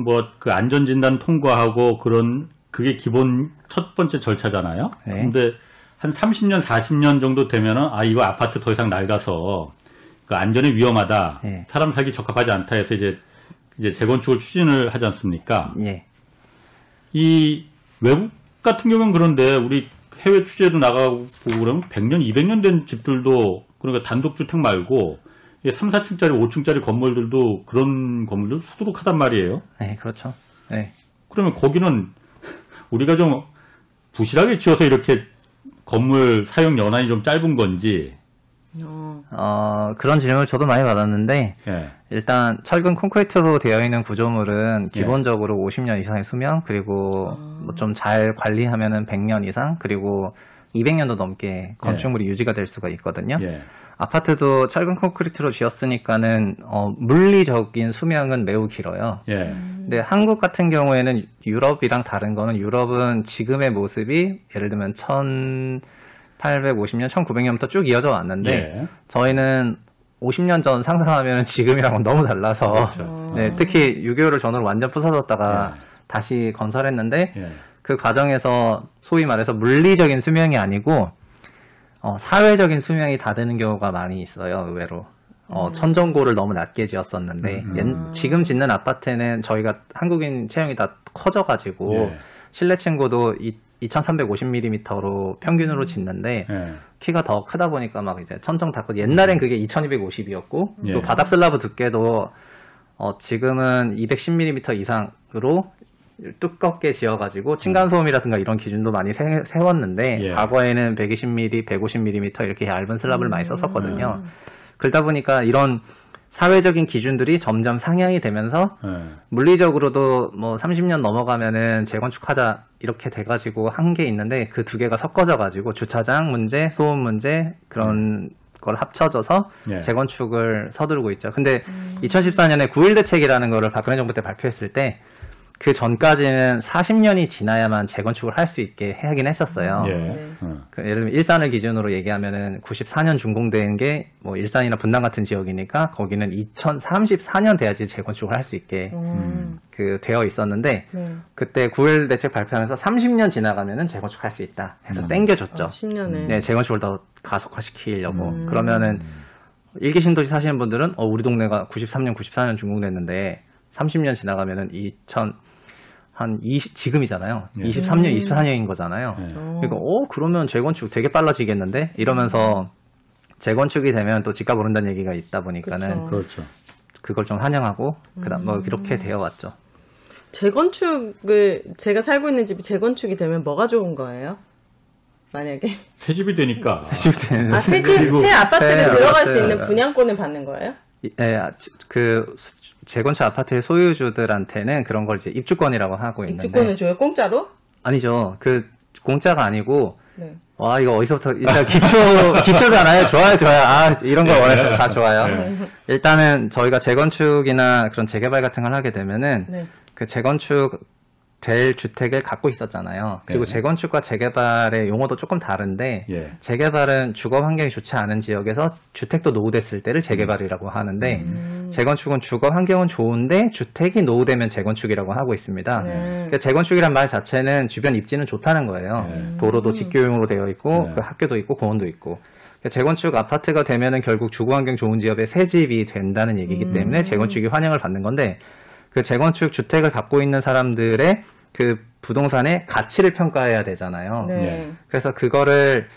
S1: 뭐 그 안전진단 통과하고 그런 그게 기본 첫 번째 절차잖아요.
S2: 네.
S1: 근데 한 30년, 40년 정도 되면은 아 이거 아파트 더 이상 낡아서 그 안전에 위험하다.
S2: 네.
S1: 사람 살기 적합하지 않다 해서 이제 이제 재건축을 추진을 하지 않습니까?
S2: 예.
S1: 이 외국 같은 경우는 그런데 우리 해외 취재도 나가고 그러면 100년, 200년 된 집들도 그러니까 단독주택 말고 3, 4층짜리, 5층짜리 건물들도 그런 건물들 수두룩하단 말이에요.
S2: 네, 그렇죠. 네.
S1: 그러면 거기는 우리가 좀 부실하게 지어서 이렇게 건물 사용 연한이 좀 짧은 건지
S3: 어,
S2: 어, 그런 질문을 저도 많이 받았는데
S1: 예,
S2: 일단 철근 콘크리트로 되어 있는
S1: 예.
S2: 구조물은 기본적으로 50년 이상의 수명 그리고
S3: 아.
S2: 좀잘 관리하면은 100년 이상 그리고 200년도 넘게 건축물이 유지가 될 수가 있거든요.
S1: 예,
S2: 아파트도 철근 콘크리트로 지었으니까는 어, 물리적인 수명은 매우 길어요.
S1: 예,
S2: 근데 한국 같은 경우에는 유럽이랑 다른 거는 유럽은 지금의 모습이 예를 들면 1850년, 1900년부터 쭉 이어져 왔는데
S1: 예.
S2: 저희는 50년 전 상상하면 지금이랑은 너무 달라서
S1: 그렇죠.
S2: 네, 특히 6.25를 전후로 완전 부서졌다가
S1: 예.
S2: 다시 건설했는데
S1: 예,
S2: 그 과정에서 소위 말해서 물리적인 수명이 아니고 어, 사회적인 수명이 다 되는 경우가 많이 있어요 의외로 어, 천정고를 너무 낮게 지었었는데
S1: 음.
S2: 옛- 지금 짓는 아파트는 저희가 한국인 체형이 다 커져가지고
S1: 예.
S2: 실내 층고도 2,350mm로 평균으로 짓는데
S1: 예,
S2: 키가 더 크다 보니까 막 이제 천정 닫고 옛날엔 그게 2250이었고
S1: 예.
S2: 또 바닥 슬라브 두께도 어 지금은 210mm 이상으로 두껍게 지어가지고 층간 소음이라든가 이런 기준도 많이 세, 웠는데
S1: 예.
S2: 과거에는 120mm, 150mm 이렇게 얇은 많이
S1: 음.
S2: 썼었거든요. 그러다 보니까 이런 사회적인 기준들이 점점 상향이 되면서
S1: 예.
S2: 물리적으로도 뭐 30년 넘어가면은 재건축하자 이렇게 돼가지고 한 게 있는데 그 두 개가 섞어져가지고 주차장 문제, 소음 문제 그런 걸 합쳐져서
S1: 예.
S2: 재건축을 서두르고 있죠. 근데 2014년에 9.1 대책이라는 거를 박근혜 정부 때 발표했을 때 그 전까지는 40년이 지나야만 재건축을 할 수 있게 하긴 했었어요.
S1: 예.
S3: 네.
S1: 어.
S2: 그 예를 들면 일산을 기준으로 얘기하면은 94년 준공된 게 뭐 일산이나 분당 같은 지역이니까 거기는 2034년 돼야지 재건축을 할 수 있게
S3: 음.
S2: 그 되어 있었는데
S3: 네.
S2: 그때 9일 대책 발표하면서 30년 지나가면은 재건축할 수 있다 해서
S1: 음.
S2: 땡겨줬죠.
S3: 아, 10년에.
S2: 네, 재건축을 더 가속화시키려고.
S3: 음.
S2: 그러면은 일기 신도시 사시는 분들은 어 우리 동네가 93년, 94년 준공됐는데 30년 지나가면은 2000 한 20, 지금이잖아요.
S1: 예.
S2: 23년,
S3: 음.
S2: 24년인 거잖아요.
S1: 예.
S3: 어.
S2: 그러니까 어 그러면 재건축 되게 빨라지겠는데 이러면서 재건축이 되면 또 집값 오른다는 얘기가 있다 보니까는.
S1: 그렇죠.
S2: 그걸 좀 환영하고 그 다음 뭐 이렇게 되어 왔죠.
S3: 재건축을 제가 살고 있는 집이 재건축이 되면 뭐가 좋은 거예요? 만약에 *laughs*
S1: 새 집이 되니까 *laughs*
S2: 집때는
S3: 아 새 집 새 아파트를
S2: 새
S3: 들어갈
S2: 아파트.
S3: 수 있는 분양권을 받는 거예요?
S2: 예, 아, 그 재건축 아파트의 소유주들한테는 그런 걸 이제 입주권이라고 하고 있는데
S3: 입주권을 줘요 공짜로?
S2: 아니죠. 그 공짜가 아니고
S3: 네.
S2: 와 이거 어디서부터 일단 기초 *laughs* 기초잖아요. 좋아요, 좋아요. 아 이런 걸 원해서 다 좋아요.
S1: 네.
S2: 일단은 저희가 재건축이나 그런 재개발 같은 걸 하게 되면은
S3: 네.
S2: 그 재건축 될 주택을 갖고 있었잖아요. 그리고
S1: 네.
S2: 재건축과 재개발의 용어도 조금 다른데
S1: 예.
S2: 재개발은 주거 환경이 좋지 않은 지역에서 주택도 노후됐을 때를 재개발이라고 하는데
S3: 음.
S2: 재건축은 주거 환경은 좋은데 주택이 노후되면 재건축이라고 하고 있습니다.
S3: 네.
S2: 그러니까 재건축이란 말 자체는 주변 입지는 좋다는 거예요.
S1: 네.
S2: 도로도 직교용으로 되어 있고
S1: 네.
S2: 그 학교도 있고 공원도 있고. 그러니까 재건축 아파트가 되면은 결국 주거 환경 좋은 지역에 새 집이 된다는 얘기이기
S3: 음.
S2: 때문에 재건축이 환영을 받는 건데 그 재건축 주택을 갖고 있는 사람들의 그 부동산의 가치를 평가해야 되잖아요.
S3: 네.
S1: 네.
S2: 그래서 그거를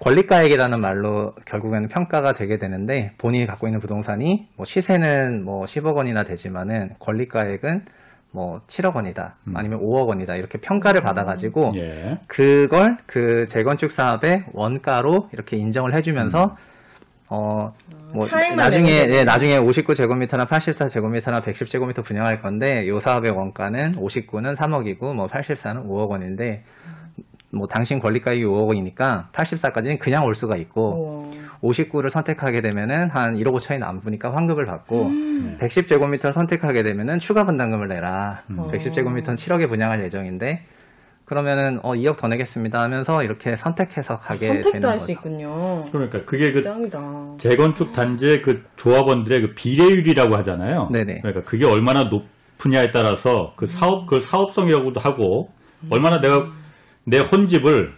S2: 권리가액이라는 말로 결국에는 평가가 되게 되는데 본인이 갖고 있는 부동산이 뭐 시세는 뭐 10억 원이나 되지만은 권리가액은 뭐 7억 원이다
S1: 음.
S2: 아니면 5억 원이다 이렇게 평가를 받아가지고
S1: 예.
S2: 그걸 그 재건축 사업의 원가로 이렇게 인정을 해주면서 어, 뭐, 나중에, 예, 나중에 59제곱미터나 84제곱미터나 110제곱미터 분양할 건데, 요 사업의 원가는 59는 3억이고, 뭐 84는 5억 원인데, 뭐 당신 권리가액이 5억 원이니까 84까지는 그냥 올 수가 있고,
S3: 우와.
S2: 59를 선택하게 되면은 한 1억 5천이 남으니까 환급을 받고,
S3: 음.
S2: 110제곱미터를 선택하게 되면은 추가 분담금을 내라.
S1: 음.
S2: 110제곱미터는 7억에 분양할 예정인데, 그러면은 어 2억 더 내겠습니다 하면서 이렇게 선택해서 가게
S3: 선택도
S2: 되는
S3: 할 수
S2: 거죠.
S3: 있군요.
S1: 그러니까 그게 그
S3: 짱이다.
S1: 재건축 단지의 그 조합원들의 그 비례율이라고 하잖아요.
S2: 네네.
S1: 그러니까 그게 얼마나 높으냐에 따라서 그 사업 그 사업성이라고도 하고 얼마나 내가 내 헌집을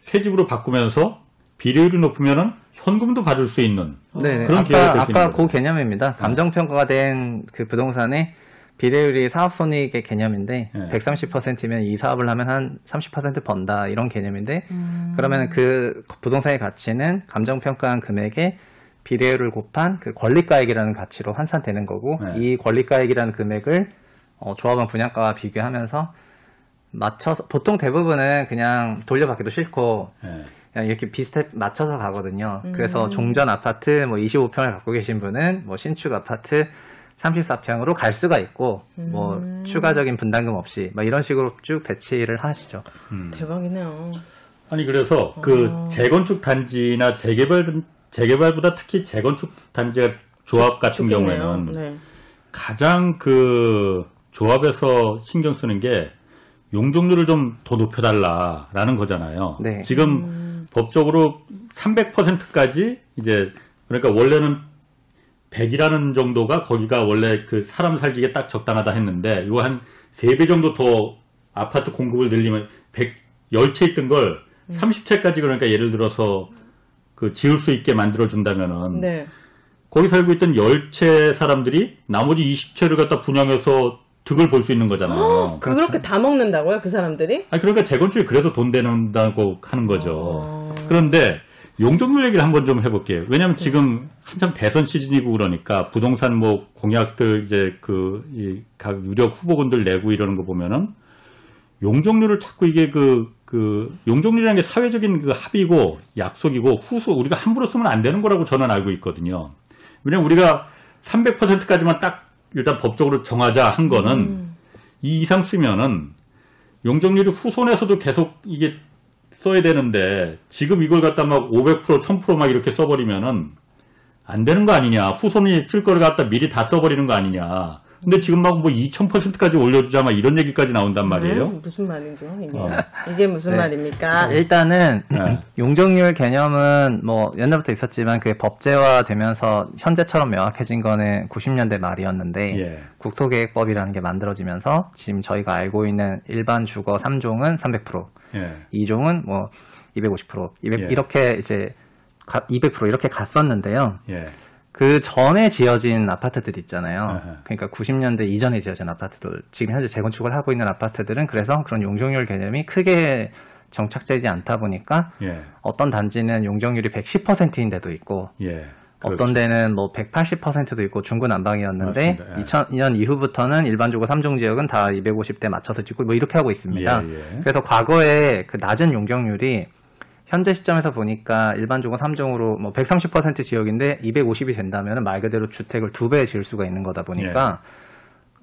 S1: 새 집으로 바꾸면서 비례율이 높으면은 현금도 받을 수 있는
S2: 네,
S1: 그런 기회가
S2: 아까
S1: 될수 있는
S2: 아까 그
S1: 거죠.
S2: 개념입니다. 감정 평가가 된 그 부동산의 비례율이 사업 손익의 개념인데
S1: 네.
S2: 130%면 이 사업을 하면 한 30% 번다 이런 개념인데
S3: 음.
S2: 그러면 그 부동산의 가치는 감정 평가한 금액의 비례율을 곱한 그 권리가액이라는 가치로 환산되는 거고
S1: 네.
S2: 이 권리가액이라는 금액을 어, 조합원 분양가와 비교하면서 맞춰서 보통 대부분은 그냥 돌려받기도 싫고
S1: 예.
S2: 그냥 이렇게 비슷해 맞춰서 가거든요.
S3: 음.
S2: 그래서 종전 아파트 뭐 25평을 갖고 계신 분은 뭐 신축 아파트 34평으로 갈 수가 있고 뭐
S3: 음.
S2: 추가적인 분담금 없이 막 이런 식으로 쭉 배치를 하시죠.
S1: 음.
S3: 대박이네요.
S1: 아니 그래서 그
S3: 어.
S1: 재건축 단지나 재개발 재개발보다 특히 재건축 단지 조합 같은
S3: 좋겠네요.
S1: 경우에는
S3: 네.
S1: 가장 그 조합에서 신경 쓰는 게 용적률을 좀 더 높여달라라는 거잖아요.
S2: 네.
S1: 지금
S3: 음.
S1: 법적으로 300%까지 이제 그러니까 원래는 100이라는 정도가 거기가 원래 그 사람 살기에 딱 적당하다 했는데 이거 한 3배 정도 더 아파트 공급을 늘리면 100, 10채 있던 걸
S3: 음.
S1: 30채까지 그러니까 예를 들어서 그 지을 수 있게 만들어 준다면은
S3: 네.
S1: 거기 살고 있던 10채 사람들이 나머지 20채를 갖다 분양해서 득을 볼 수 있는 거잖아요.
S3: 그 그렇게 다 먹는다고요, 그 사람들이?
S1: 아니, 그러니까 재건축이 그래도 돈 되는다고 하는 거죠.
S3: 어.
S1: 그런데 용적률 얘기를 한번 좀 해볼게요. 왜냐하면 지금 한참 대선 시즌이고 그러니까 부동산 뭐 공약들 이제 그각 유력 후보군들 내고 이러는 거 보면은 용적률을 자꾸 이게 그, 그, 용적률이라는 게 사회적인 그 합의고 약속이고 후소, 우리가 함부로 쓰면 안 되는 거라고 저는 알고 있거든요. 왜냐면 우리가 300%까지만 딱 일단 법적으로 정하자 한 거는
S3: 음.
S1: 이 이상 쓰면은 용적률이 후손에서도 계속 이게 써야 되는데 지금 이걸 갖다 막 500% 1000%막 이렇게 써버리면은 안 되는 거 아니냐. 후손이 쓸 거를 갖다 미리 다 써버리는 거 아니냐 근데 지금 막 뭐 2000%까지 올려주자 막 이런 얘기까지 나온단 말이에요
S3: 음, 무슨 말이죠? 이게,
S1: 어.
S3: 이게 무슨
S2: 네.
S3: 말입니까?
S2: 일단은
S1: 네. *clears throat*
S2: 용적률 개념은 뭐 옛날부터 있었지만 그게 법제화되면서 현재처럼 명확해진 거는 90년대 말이었는데
S1: 예.
S2: 국토계획법이라는 게 만들어지면서 지금 저희가 알고 있는 일반 주거 3종은 300%,
S1: 예.
S2: 2종은 뭐 250%, 200
S1: 예.
S2: 이렇게 이제 가- 200% 이렇게 갔었는데요.
S1: 예.
S2: 그 전에 지어진 아파트들 있잖아요.
S1: 아하.
S2: 그러니까 90년대 이전에 지어진 아파트들, 지금 현재 재건축을 하고 있는 아파트들은 그래서 그런 용적률 개념이 크게 정착되지 않다 보니까
S1: 예.
S2: 어떤 단지는 용적률이 110%인 데도 있고
S1: 예.
S2: 어떤 데는 뭐 180%도 있고 중구난방이었는데.
S1: 예.
S2: 2000년 이후부터는 일반적으로 3종 지역은 다 250대 맞춰서 짓고 뭐 이렇게 하고 있습니다.
S1: 예, 예.
S2: 그래서 과거에 그 낮은 용적률이 현재 시점에서 보니까 일반적으로 3종으로 뭐 130% 지역인데 250이 된다면 말 그대로 주택을 두 배 지을 수가 있는 거다 보니까
S1: 예.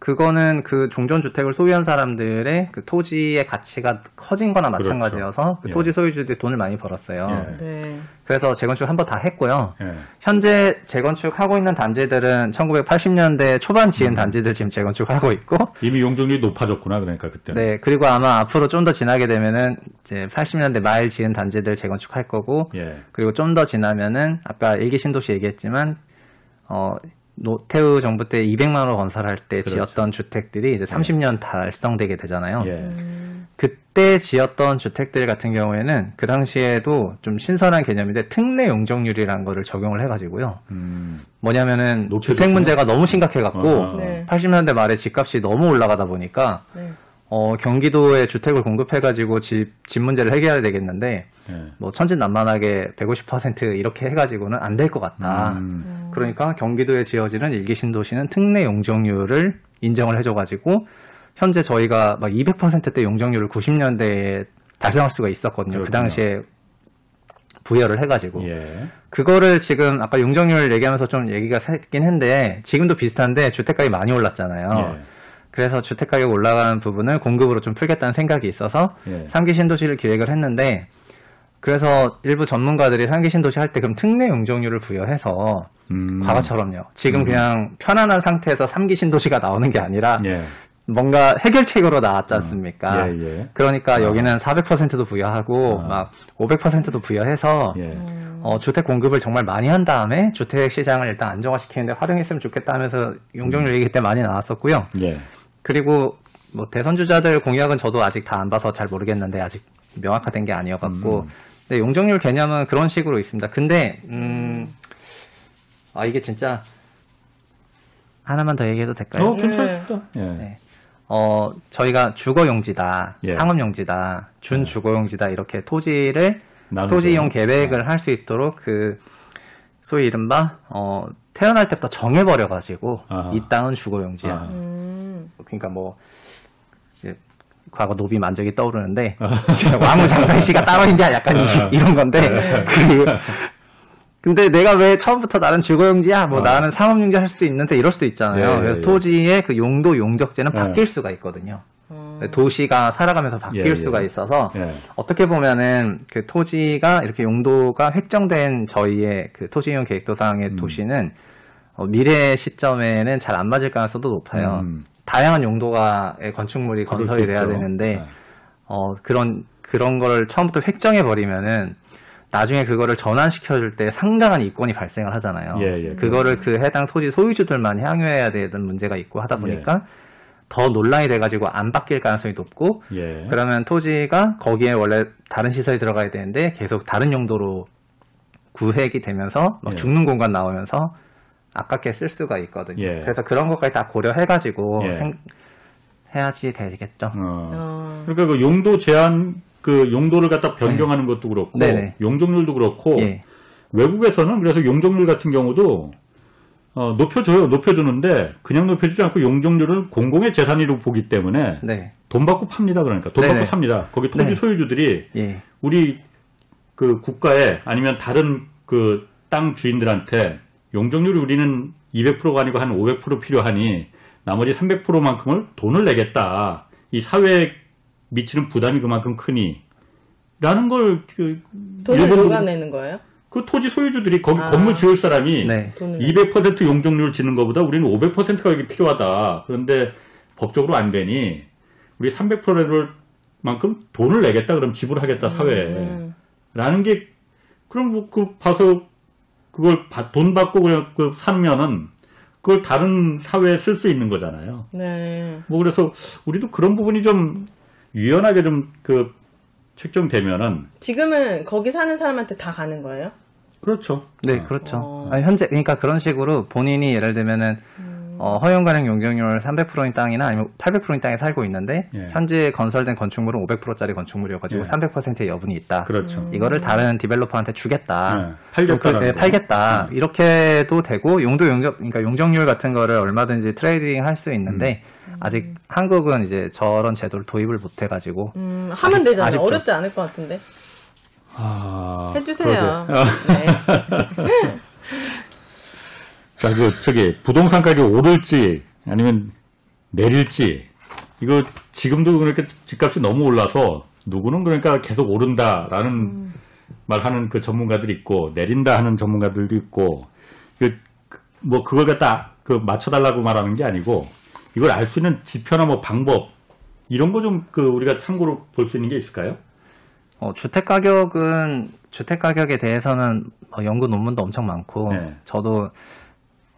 S2: 그거는 그 종전 주택을 소유한 사람들의 그 토지의 가치가 커진 거나
S1: 그렇죠.
S2: 마찬가지여서 그
S1: 예.
S2: 토지 소유주들이 돈을 많이 벌었어요.
S1: 예.
S3: 네.
S2: 그래서 재건축 한 번 다 했고요.
S1: 예.
S2: 현재 재건축하고 있는 단지들은 1980년대 초반
S1: 음.
S2: 지은 단지들 지금 재건축하고 있고,
S1: 이미 용적률이 높아졌구나 그러니까 그때는.
S2: 네 그리고 아마 앞으로 좀 더 지나게 되면은 이제 80년대 말 지은 단지들 재건축할 거고,
S1: 예.
S2: 그리고 좀 더 지나면은 아까 일기 신도시 얘기했지만 어 노태우 정부 때 200만 원 건설할 때
S1: 그렇죠.
S2: 지었던 주택들이 이제 30년 달성되게 되잖아요.
S1: 예.
S3: 음.
S2: 그때 지었던 주택들 같은 경우에는 그 당시에도 좀 신선한 개념인데 특례 용적률이라는 거를 적용을 해가지고요.
S1: 음.
S2: 뭐냐면은. 주택 문제가 너무 심각해갖고
S1: 아.
S3: 네.
S2: 80년대 말에 집값이 너무 올라가다 보니까
S3: 네.
S2: 어, 경기도에 주택을 공급해가지고 집, 집 문제를 해결해야 되겠는데
S1: 예.
S2: 뭐 천진난만하게 150% 이렇게 해가지고는 안 될 것 같다.
S1: 음.
S2: 그러니까 경기도에 지어지는 일기 신도시는 특례 용적률을 인정을 해줘가지고 현재 저희가 막 200%대 용적률을 90년대에 달성할 수가 있었거든요. 그
S1: 그렇군요.
S2: 당시에 부여를 해가지고
S1: 예.
S2: 그거를 지금 아까 용적률 얘기하면서 좀 얘기가 새긴 했는데 지금도 비슷한데 주택가격이 많이 올랐잖아요.
S1: 예.
S2: 그래서 주택 가격 올라가는 부분을 공급으로 좀 풀겠다는 생각이 있어서
S1: 예.
S2: 3기 신도시를 기획을 했는데 그래서 일부 전문가들이 3기 신도시 할 때 그럼 특례 용적률을 부여해서
S1: 음.
S2: 과거처럼요. 지금
S1: 음.
S2: 그냥 편안한 상태에서 3기 신도시가 나오는 게 아니라
S1: 예.
S2: 뭔가 해결책으로 나왔지 않습니까?
S1: 예, 예.
S2: 그러니까
S1: 아.
S2: 여기는 400%도 부여하고
S1: 아.
S2: 막 500%도 부여해서
S1: 예.
S2: 어, 주택 공급을 정말 많이 한 다음에 주택 시장을 일단 안정화시키는데 활용했으면 좋겠다 하면서 용적률 얘기 때 많이 나왔었고요.
S1: 예.
S2: 그리고 뭐 대선 주자들 공약은 저도 아직 다 안 봐서 잘 모르겠는데 아직 명확화된 게 아니어갖고
S1: 음.
S2: 근데 용적률 개념은 그런 식으로 있습니다. 근데 음, 아 이게 진짜 하나만 더 얘기해도 될까요?
S1: 어, 괜찮습니다. 예.
S2: 네. 어 저희가 주거용지다,
S1: 예.
S2: 상업용지다, 준주거용지다 이렇게 토지를
S1: 나누죠.
S2: 토지 이용 계획을 할 수 있도록 그 소위 이른바 어 태어날 때부터 정해버려 가지고
S1: 아하.
S2: 이 땅은 주거용지야.
S1: 아.
S3: 음.
S2: 그러니까 뭐 과거 노비 만적이 떠오르는데 왕후 장사의 씨가 따로 있냐 약간 이-
S1: 아. *laughs*
S2: 이런 건데 그 근데 내가 왜 처음부터 나는 주거용지야 뭐
S1: 아.
S2: 나는 상업용지 할 수 있는데 이럴 수도 있잖아요.
S1: 예, 예,
S2: 그래서
S1: 예.
S2: 토지의 그 용도 용적제는
S1: 예.
S2: 바뀔 수가 있거든요.
S3: 어.
S2: 도시가 살아가면서 바뀔
S1: 예, 예.
S2: 수가 있어서
S1: 예.
S2: 어떻게 보면은 그 토지가 이렇게 용도가 획정된 저희의 그 토지이용 계획도상의
S1: 음.
S2: 도시는 어, 미래 시점에는 잘 안 맞을 가능성도 높아요.
S1: 음.
S2: 다양한 용도가의 건축물이
S1: 그럴
S2: 건설이
S1: 수
S2: 돼야. 되는데
S1: 네.
S2: 어 그런 그런 걸 처음부터 획정해 버리면은 나중에 그거를 전환시켜 줄 때 상당한 이권이 발생을 하잖아요.
S1: 예, 예.
S2: 그거를 그 해당 토지 소유주들만 향유해야 되는 문제가 있고 하다
S1: 예.
S2: 보니까 더 논란이 돼가지고 안 바뀔 가능성이 높고
S1: 예.
S2: 그러면 토지가 거기에 원래 다른 시설이 들어가야 되는데 계속 다른 용도로 구획이 되면서 막
S1: 예.
S2: 죽는 공간 나오면서 아깝게 쓸 수가 있거든요.
S1: 예.
S2: 그래서 그런 것까지 다 고려해가지고
S1: 예.
S2: 행- 해야지 되겠죠.
S1: 어.
S3: 어.
S1: 그러니까 그 용도 제한 그 용도를 갖다 변경하는 것도 그렇고
S2: 네네.
S1: 용적률도 그렇고
S2: 예.
S1: 외국에서는 그래서 용적률 같은 경우도 어, 높여줘요. 높여주는데 그냥 높여주지 않고 용적률을 공공의 재산으로 보기 때문에
S2: 네.
S1: 돈 받고 팝니다. 그러니까 돈
S2: 네네.
S1: 받고 삽니다. 거기 토지
S2: 네.
S1: 소유주들이
S2: 예.
S1: 우리 그 국가에 아니면 다른 그 땅 주인들한테 용적률이 우리는 200%가 아니고 한 500% 필요하니 나머지 300%만큼을 돈을 내겠다. 이 사회에 미치는 부담이 그만큼 크니. 라는 걸, 그,
S3: 돈을 누가 내는 거예요?
S1: 그 토지 소유주들이 거기
S3: 아.
S1: 건물 지을 사람이
S2: 네.
S3: 돈을
S1: 200% 용적률 지는 것보다 우리는 500% 가격이 필요하다. 그런데 법적으로 안 되니 우리 300%를 만큼 돈을 내겠다. 그럼 지불하겠다 사회에.
S3: 음.
S1: 라는 게 그럼 뭐 그 봐서 그걸 바- 돈 받고 그냥 그 사면은 그걸 다른 사회에 쓸 수 있는 거잖아요.
S3: 네.
S1: 뭐 그래서 우리도 그런 부분이 좀 유연하게 좀 그 책정되면은
S3: 지금은 거기 사는 사람한테 다 가는 거예요?
S1: 그렇죠.
S2: 네,
S1: 어.
S2: 그렇죠.
S3: 어.
S2: 아니, 현재 그러니까 그런 식으로 본인이 예를 들면은 어, 허용 가능 용적률 300%인 땅이나 아니면 800%인 땅에 살고 있는데
S1: 예.
S2: 현재 건설된 건축물은 500%짜리 건축물이어가지고
S1: 예.
S2: 300%의 여분이 있다.
S1: 그렇죠.
S2: 이거를 다른 developer한테 주겠다.
S1: 네, 팔겠다라는
S2: 그, 네,
S1: 거.
S2: 팔겠다.
S1: 음.
S2: 이렇게도 되고 용도 용적 그러니까 용적률 같은 거를 얼마든지 trading 할 수 있는데 아직 한국은 이제 저런 제도를 도입을 못 해가지고
S3: 음, 하면 되잖아요.
S2: 아쉽죠.
S3: 어렵지 않을 것 같은데.
S1: 아,
S3: 해주세요. 네. *laughs* *laughs*
S1: 자, 그, 저기, 부동산 가격이 오를지, 아니면 내릴지, 이거 지금도 그러니까 집값이 너무 올라서, 누구는 그러니까 계속 오른다라는 말 하는 그 전문가들이 있고, 내린다 하는 전문가들도 있고, 그, 그, 뭐, 그걸 갖다 그 맞춰달라고 말하는 게 아니고, 이걸 알 수 있는 지표나 뭐 방법, 이런 거 좀 그 우리가 참고로 볼 수 있는 게 있을까요?
S2: 어, 주택 가격은 주택 가격에 대해서는 어, 연구 논문도 엄청 많고
S1: 네.
S2: 저도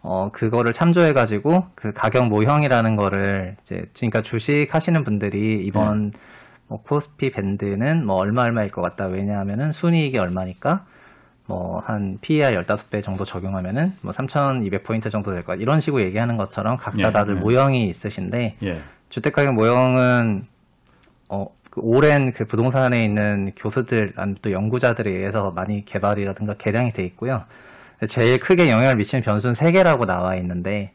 S2: 어 그거를 참조해 가지고 그 가격 모형이라는 거를 이제 그러니까 주식 하시는 분들이 이번 뭐 코스피 밴드는 뭐 얼마 얼마일 것 같다 왜냐하면은 순이익이 얼마니까 뭐 한 PER 15배 정도 적용하면은 뭐 3,200포인트 정도 될 거야 이런 식으로 얘기하는 것처럼 각자
S1: 예,
S2: 다들
S1: 예.
S2: 모형이 있으신데
S1: 예.
S2: 주택 가격 모형은 어, 그 오랜 그 부동산에 있는 교수들, 아니면 또 연구자들에 의해서 많이 개발이라든가 개량이 돼 있고요. 제일 크게 영향을 미치는 변수는 세 개라고 나와 있는데,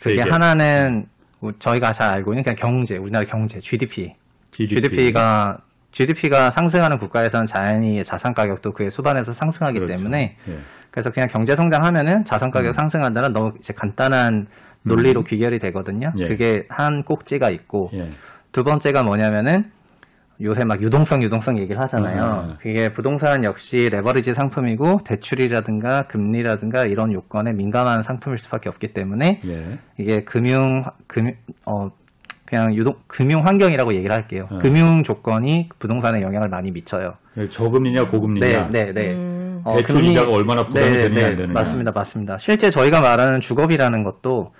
S2: 그게
S1: 세 개.
S2: 하나는 우- 저희가 잘 알고 있는 그냥 경제, 우리나라 경제, GDP. GDP가 GDP가 상승하는 국가에서는 자연히 자산 가격도 그에 수반해서 상승하기
S1: 그렇죠.
S2: 때문에
S1: 예.
S2: 그래서 그냥 경제 성장하면은 자산 가격
S1: 음.
S2: 상승한다는 너무 이제 간단한 논리로 귀결이 되거든요.
S1: 예.
S2: 그게 한 꼭지가 있고
S1: 예.
S2: 두 번째가 뭐냐면은 요새 막 유동성 유동성 얘기를 하잖아요.
S1: 음.
S2: 그게 부동산 역시 레버리지 상품이고 대출이라든가 금리라든가 이런 요건에 민감한 상품일 수밖에 없기 때문에
S1: 예.
S2: 이게 금융 금융 어 그냥 유동 금융 환경이라고 얘기를 할게요.
S1: 음.
S2: 금융 조건이 부동산에 영향을 많이 미쳐요.
S1: 예, 저금리냐 고금리냐
S2: 네, 네, 네.
S3: 음.
S2: 어,
S1: 대출
S2: 금리-
S1: 이자가 얼마나 부담이
S2: 네,
S1: 되느냐
S2: 네,
S1: 안 되느냐
S2: 맞습니다, 맞습니다. 실제 저희가 말하는 주거비라는 것도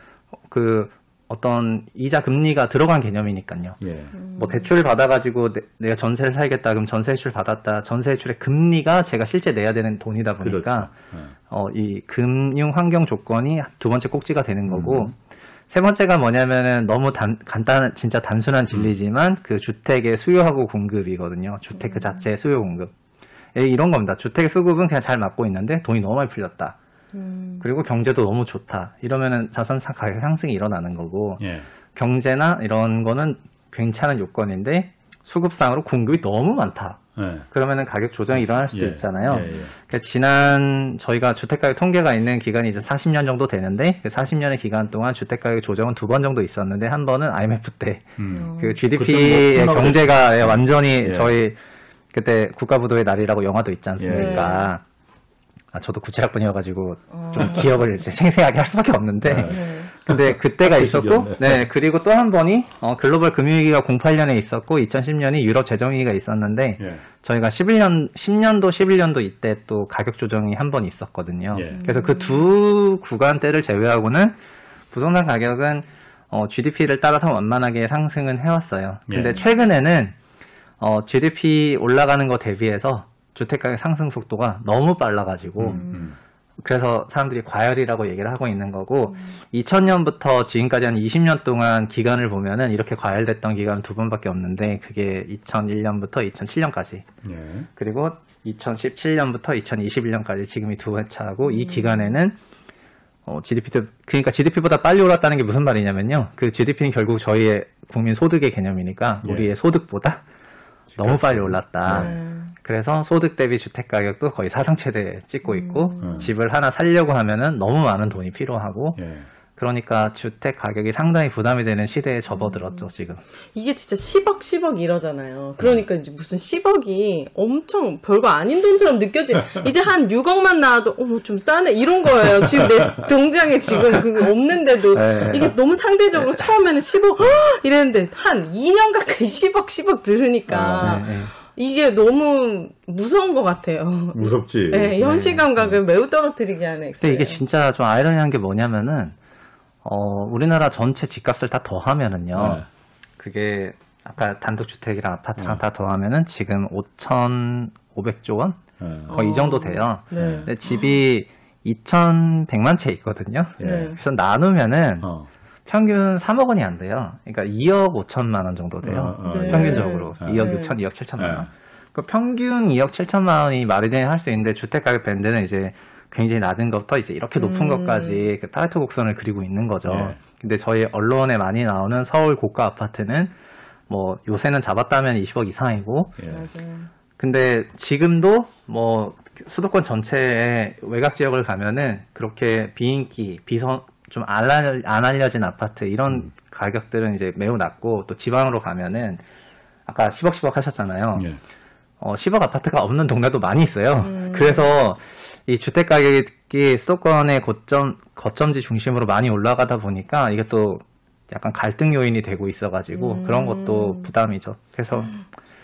S2: 그 어떤 이자 금리가 들어간 개념이니까요.
S1: 예.
S2: 뭐 대출을 받아가지고 내, 가 전세를 살겠다 그럼 전세 대출 받았다 전세 대출의 금리가 제가 실제 내야 되는 돈이다 보니까
S1: 그렇죠.
S2: 어, 이 금융 환경 조건이 두 번째 꼭지가 되는 거고
S1: 음.
S2: 세 번째가 뭐냐면은 너무 단, 간단한 진짜 단순한 진리지만 그 주택의 수요하고 공급이거든요 주택 그 자체의 수요 공급 예, 이런 겁니다 주택의 수급은 그냥 잘 맞고 있는데 돈이 너무 많이 풀렸다
S3: 음.
S2: 그리고 경제도 너무 좋다 이러면은 자산 사- 가격 상승이 일어나는 거고
S1: 예.
S2: 경제나 이런 거는 괜찮은 요건인데 수급상으로 공급이 너무 많다.
S1: 예.
S2: 그러면은 가격 조정이 일어날 수도
S1: 예.
S2: 있잖아요.
S1: 예, 예.
S2: 그러니까 지난 저희가 주택가격 통계가 있는 기간이 이제 40년 정도 되는데 그 40년의 기간 동안 주택가격 조정은 두 번 정도 있었는데 한 번은 IMF 때
S1: 음.
S2: 그
S1: 그때는
S2: GDP의
S1: 뭐
S2: 경제가 예, 완전히
S1: 예.
S2: 저희 그때 국가부도의 날이라고 영화도 있지 않습니까?
S3: 예.
S2: 아, 저도 구체학번이어가지고 좀 기억을 생생하게 할 수밖에 없는데
S1: 네.
S3: 네.
S2: 근데 그때가
S1: 그
S2: 있었고.
S1: 네,
S2: 그리고 또 한 번이, 어, 글로벌 금융위기가 08년에 있었고, 2010년이 유럽 재정위기가 있었는데,
S1: 예.
S2: 저희가 11년, 10년도, 11년도 이때 또 가격 조정이 한 번 있었거든요.
S1: 예.
S2: 그래서 그 두 구간대를 제외하고는 부동산 가격은 어, GDP를 따라서 완만하게 상승은 해왔어요. 근데
S1: 예.
S2: 최근에는 어, GDP 올라가는 거 대비해서 주택가격 상승 속도가 너무 빨라가지고,
S1: 음.
S2: 그래서 사람들이 과열이라고 얘기를 하고 있는 거고 2000년부터 지금까지 한 20년 동안 기간을 보면은 이렇게 과열됐던 기간은 두 번밖에 없는데 그게 2001년부터 2007년까지
S1: 예.
S2: 그리고 2017년부터 2021년까지 지금이 두번 차고 이 기간에는 어, GDP도 그러니까 GDP보다 빨리 올랐다는 게 무슨 말이냐면요. 그 GDP는 결국 저희의 국민 소득의 개념이니까
S1: 예.
S2: 우리의 소득보다 너무 빨리 올랐다.
S3: 네.
S2: 그래서 소득 대비 주택 가격도 거의 사상 최대 찍고 있고
S1: 음.
S2: 집을 하나 살려고 하면은 너무 많은 돈이 필요하고
S1: 예.
S2: 그러니까 주택 가격이 상당히 부담이 되는 시대에 접어들었죠 지금.
S3: 이게 진짜 10억, 10억 이러잖아요. 그러니까 이제 무슨 10억이 엄청 별거 아닌 돈처럼 느껴지. 이제 한 *laughs* 6억만 나와도 어머 좀 싸네 이런 거예요. 지금 내 통장에 지금 그거 없는데도
S2: 네.
S3: 이게 너무 상대적으로 처음에는 10억 헉! 이랬는데 한 2년 가까이 10억, 10억 들으니까
S2: 네, 네.
S3: 이게 너무 무서운 것 같아요.
S1: 무섭지.
S3: 네, 현실 감각을 매우 떨어뜨리게 하네.
S2: 근데 이게 진짜 좀 아이러니한 게 뭐냐면은 어 우리나라 전체 집값을 다 더하면은요.
S1: 네.
S2: 그게 아까 단독주택이랑 아파트랑 다 더하면은 지금 5,500조 원?
S1: 예.
S2: 거의 이 정도 돼요.
S3: 네.
S2: 근데 집이 2,100만 채 있거든요.
S1: 예.
S3: 네.
S2: 그래서 나누면은
S1: 어.
S2: 평균 3억 원이 안 돼요. 그러니까 2억 5천만 원 정도 돼요.
S1: 어, 어,
S3: 네.
S2: 평균적으로
S1: 네.
S2: 2억
S3: 네.
S2: 6천, 2억 7천만 원.
S1: 네.
S2: 그 평균 2억 7천만 원이 말이 되는 할 수 있는데 주택 가격 밴드는 이제 굉장히 낮은 것부터 이제 이렇게 높은
S3: 음.
S2: 것까지 그 파레토 곡선을 그리고 있는 거죠.
S1: 네.
S2: 근데 저희 언론에 많이 나오는 서울 고가 아파트는 뭐 요새는 잡았다면 20억 이상이고
S1: 예.
S3: 맞아요.
S2: 근데 지금도 뭐 수도권 전체의 외곽 지역을 가면은 그렇게 비인기, 비선 좀안 안 알려진 아파트 이런
S1: 음.
S2: 가격들은 이제 매우 낮고 또 지방으로 가면은 아까 10억 10억 하셨잖아요.
S1: 예.
S2: 어, 10억 아파트가 없는 동네도 많이 있어요.
S3: 음.
S2: 그래서 이 주택 가격이 수도권의 고점 거점지 중심으로 많이 올라가다 보니까 이게 또 약간 갈등 요인이 되고 있어가지고
S3: 음.
S2: 그런 것도 부담이죠. 그래서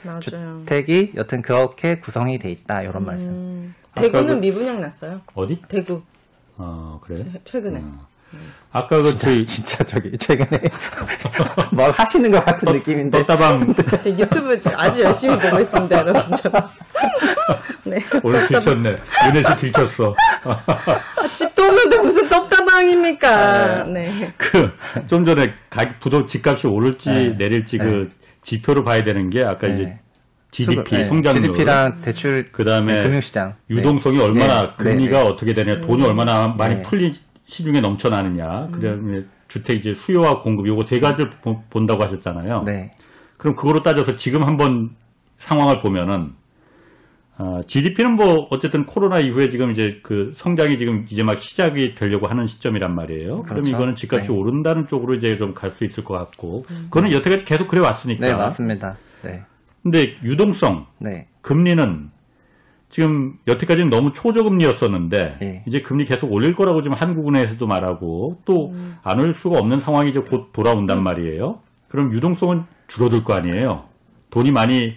S3: 맞아요.
S2: 주택이 여튼 그렇게 구성이 돼 있다 이런 말씀.
S3: 음,
S1: 아까
S3: 대구는
S1: 그-
S3: 미분양 났어요.
S1: 어디?
S3: 대구
S1: 어, 그래요?
S3: 최- 최근에.
S1: 어. 아까 그 저희
S2: 진짜 저기 최근에 뭘 *laughs* 하시는 것 같은 느낌인데
S1: 떡다방
S3: 저 유튜브 아주 열심히 보고 있습니다, 여러분. *laughs* 네.
S1: 오늘 들켰네. 윤혜 씨 들켰어.
S3: 아, 집도 없는데 무슨 떡다방입니까? 네.
S1: 그 좀 전에 가격 부동 집값이 오를지
S2: 네.
S1: 내릴지
S2: 네.
S1: 그 지표로 봐야 되는 게 아까
S2: 네.
S1: 이제 GDP
S2: 네,
S1: 성장률
S2: GDP랑 대출
S1: 그다음에
S2: 금융시장
S1: 유동성이 얼마나
S2: 네,
S1: 금리가
S2: 네, 네.
S1: 어떻게 되냐 돈이 얼마나 많이
S2: 네.
S1: 풀린 시중에 넘쳐나느냐 그다음에 주택 이제 수요와 공급 요거 세 가지를 보- 본다고 하셨잖아요.
S2: 네.
S1: 그럼 그거로 따져서 지금 한번 상황을 보면은 GDP는 뭐 어쨌든 코로나 이후에 지금 이제 그 성장이 지금 이제 막 시작이 되려고 하는 시점이란 말이에요. 그럼
S2: 그렇죠.
S1: 이거는 집값이
S2: 네.
S1: 오른다는 쪽으로 이제 좀 갈 수 있을 것 같고 그거는 여태까지 계속 그래 왔으니까.
S2: 네, 맞습니다. 네.
S1: 근데 유동성
S2: 네.
S1: 금리는 지금 여태까지는 너무 초저금리였었는데
S2: 예.
S1: 이제 금리 계속 올릴 거라고 지금 한국은행에서도 말하고 또
S3: 음.
S1: 안올 수가 없는 상황이 이제 곧 돌아온단 말이에요. 그럼 유동성은 줄어들 거 아니에요. 돈이 많이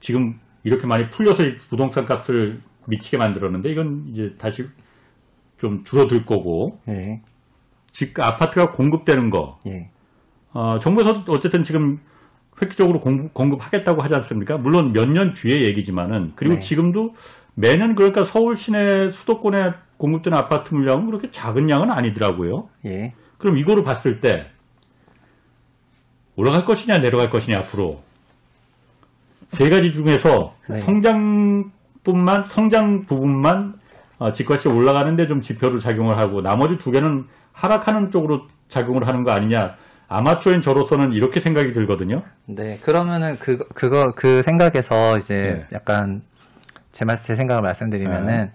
S1: 지금 이렇게 많이 풀려서 부동산 값을 미치게 만들었는데 이건 이제 다시 좀 줄어들 거고
S2: 예.
S1: 집 아파트가 공급되는 거
S2: 예.
S1: 어, 정부에서도 어쨌든 지금 획기적으로 공급, 공급 하겠다고 하지 않습니까? 물론 몇 년 뒤의 얘기지만은 그리고
S2: 네.
S1: 지금도 매년 그러니까 서울 시내 수도권에 공급되는 아파트 물량은 그렇게 작은 양은 아니더라고요.
S2: 예.
S1: 그럼 이거로 봤을 때 올라갈 것이냐 내려갈 것이냐 앞으로 세 가지 중에서
S2: 네.
S1: 성장뿐만 성장 부분만 어, 집값이 올라가는데 좀 지표로 작용을 하고 나머지 두 개는 하락하는 쪽으로 작용을 하는 거 아니냐 아마추어인 저로서는 이렇게 생각이 들거든요.
S2: 네, 그러면은 그 그거 그 생각에서 이제
S1: 네.
S2: 약간 제 말, 제 생각을 말씀드리면은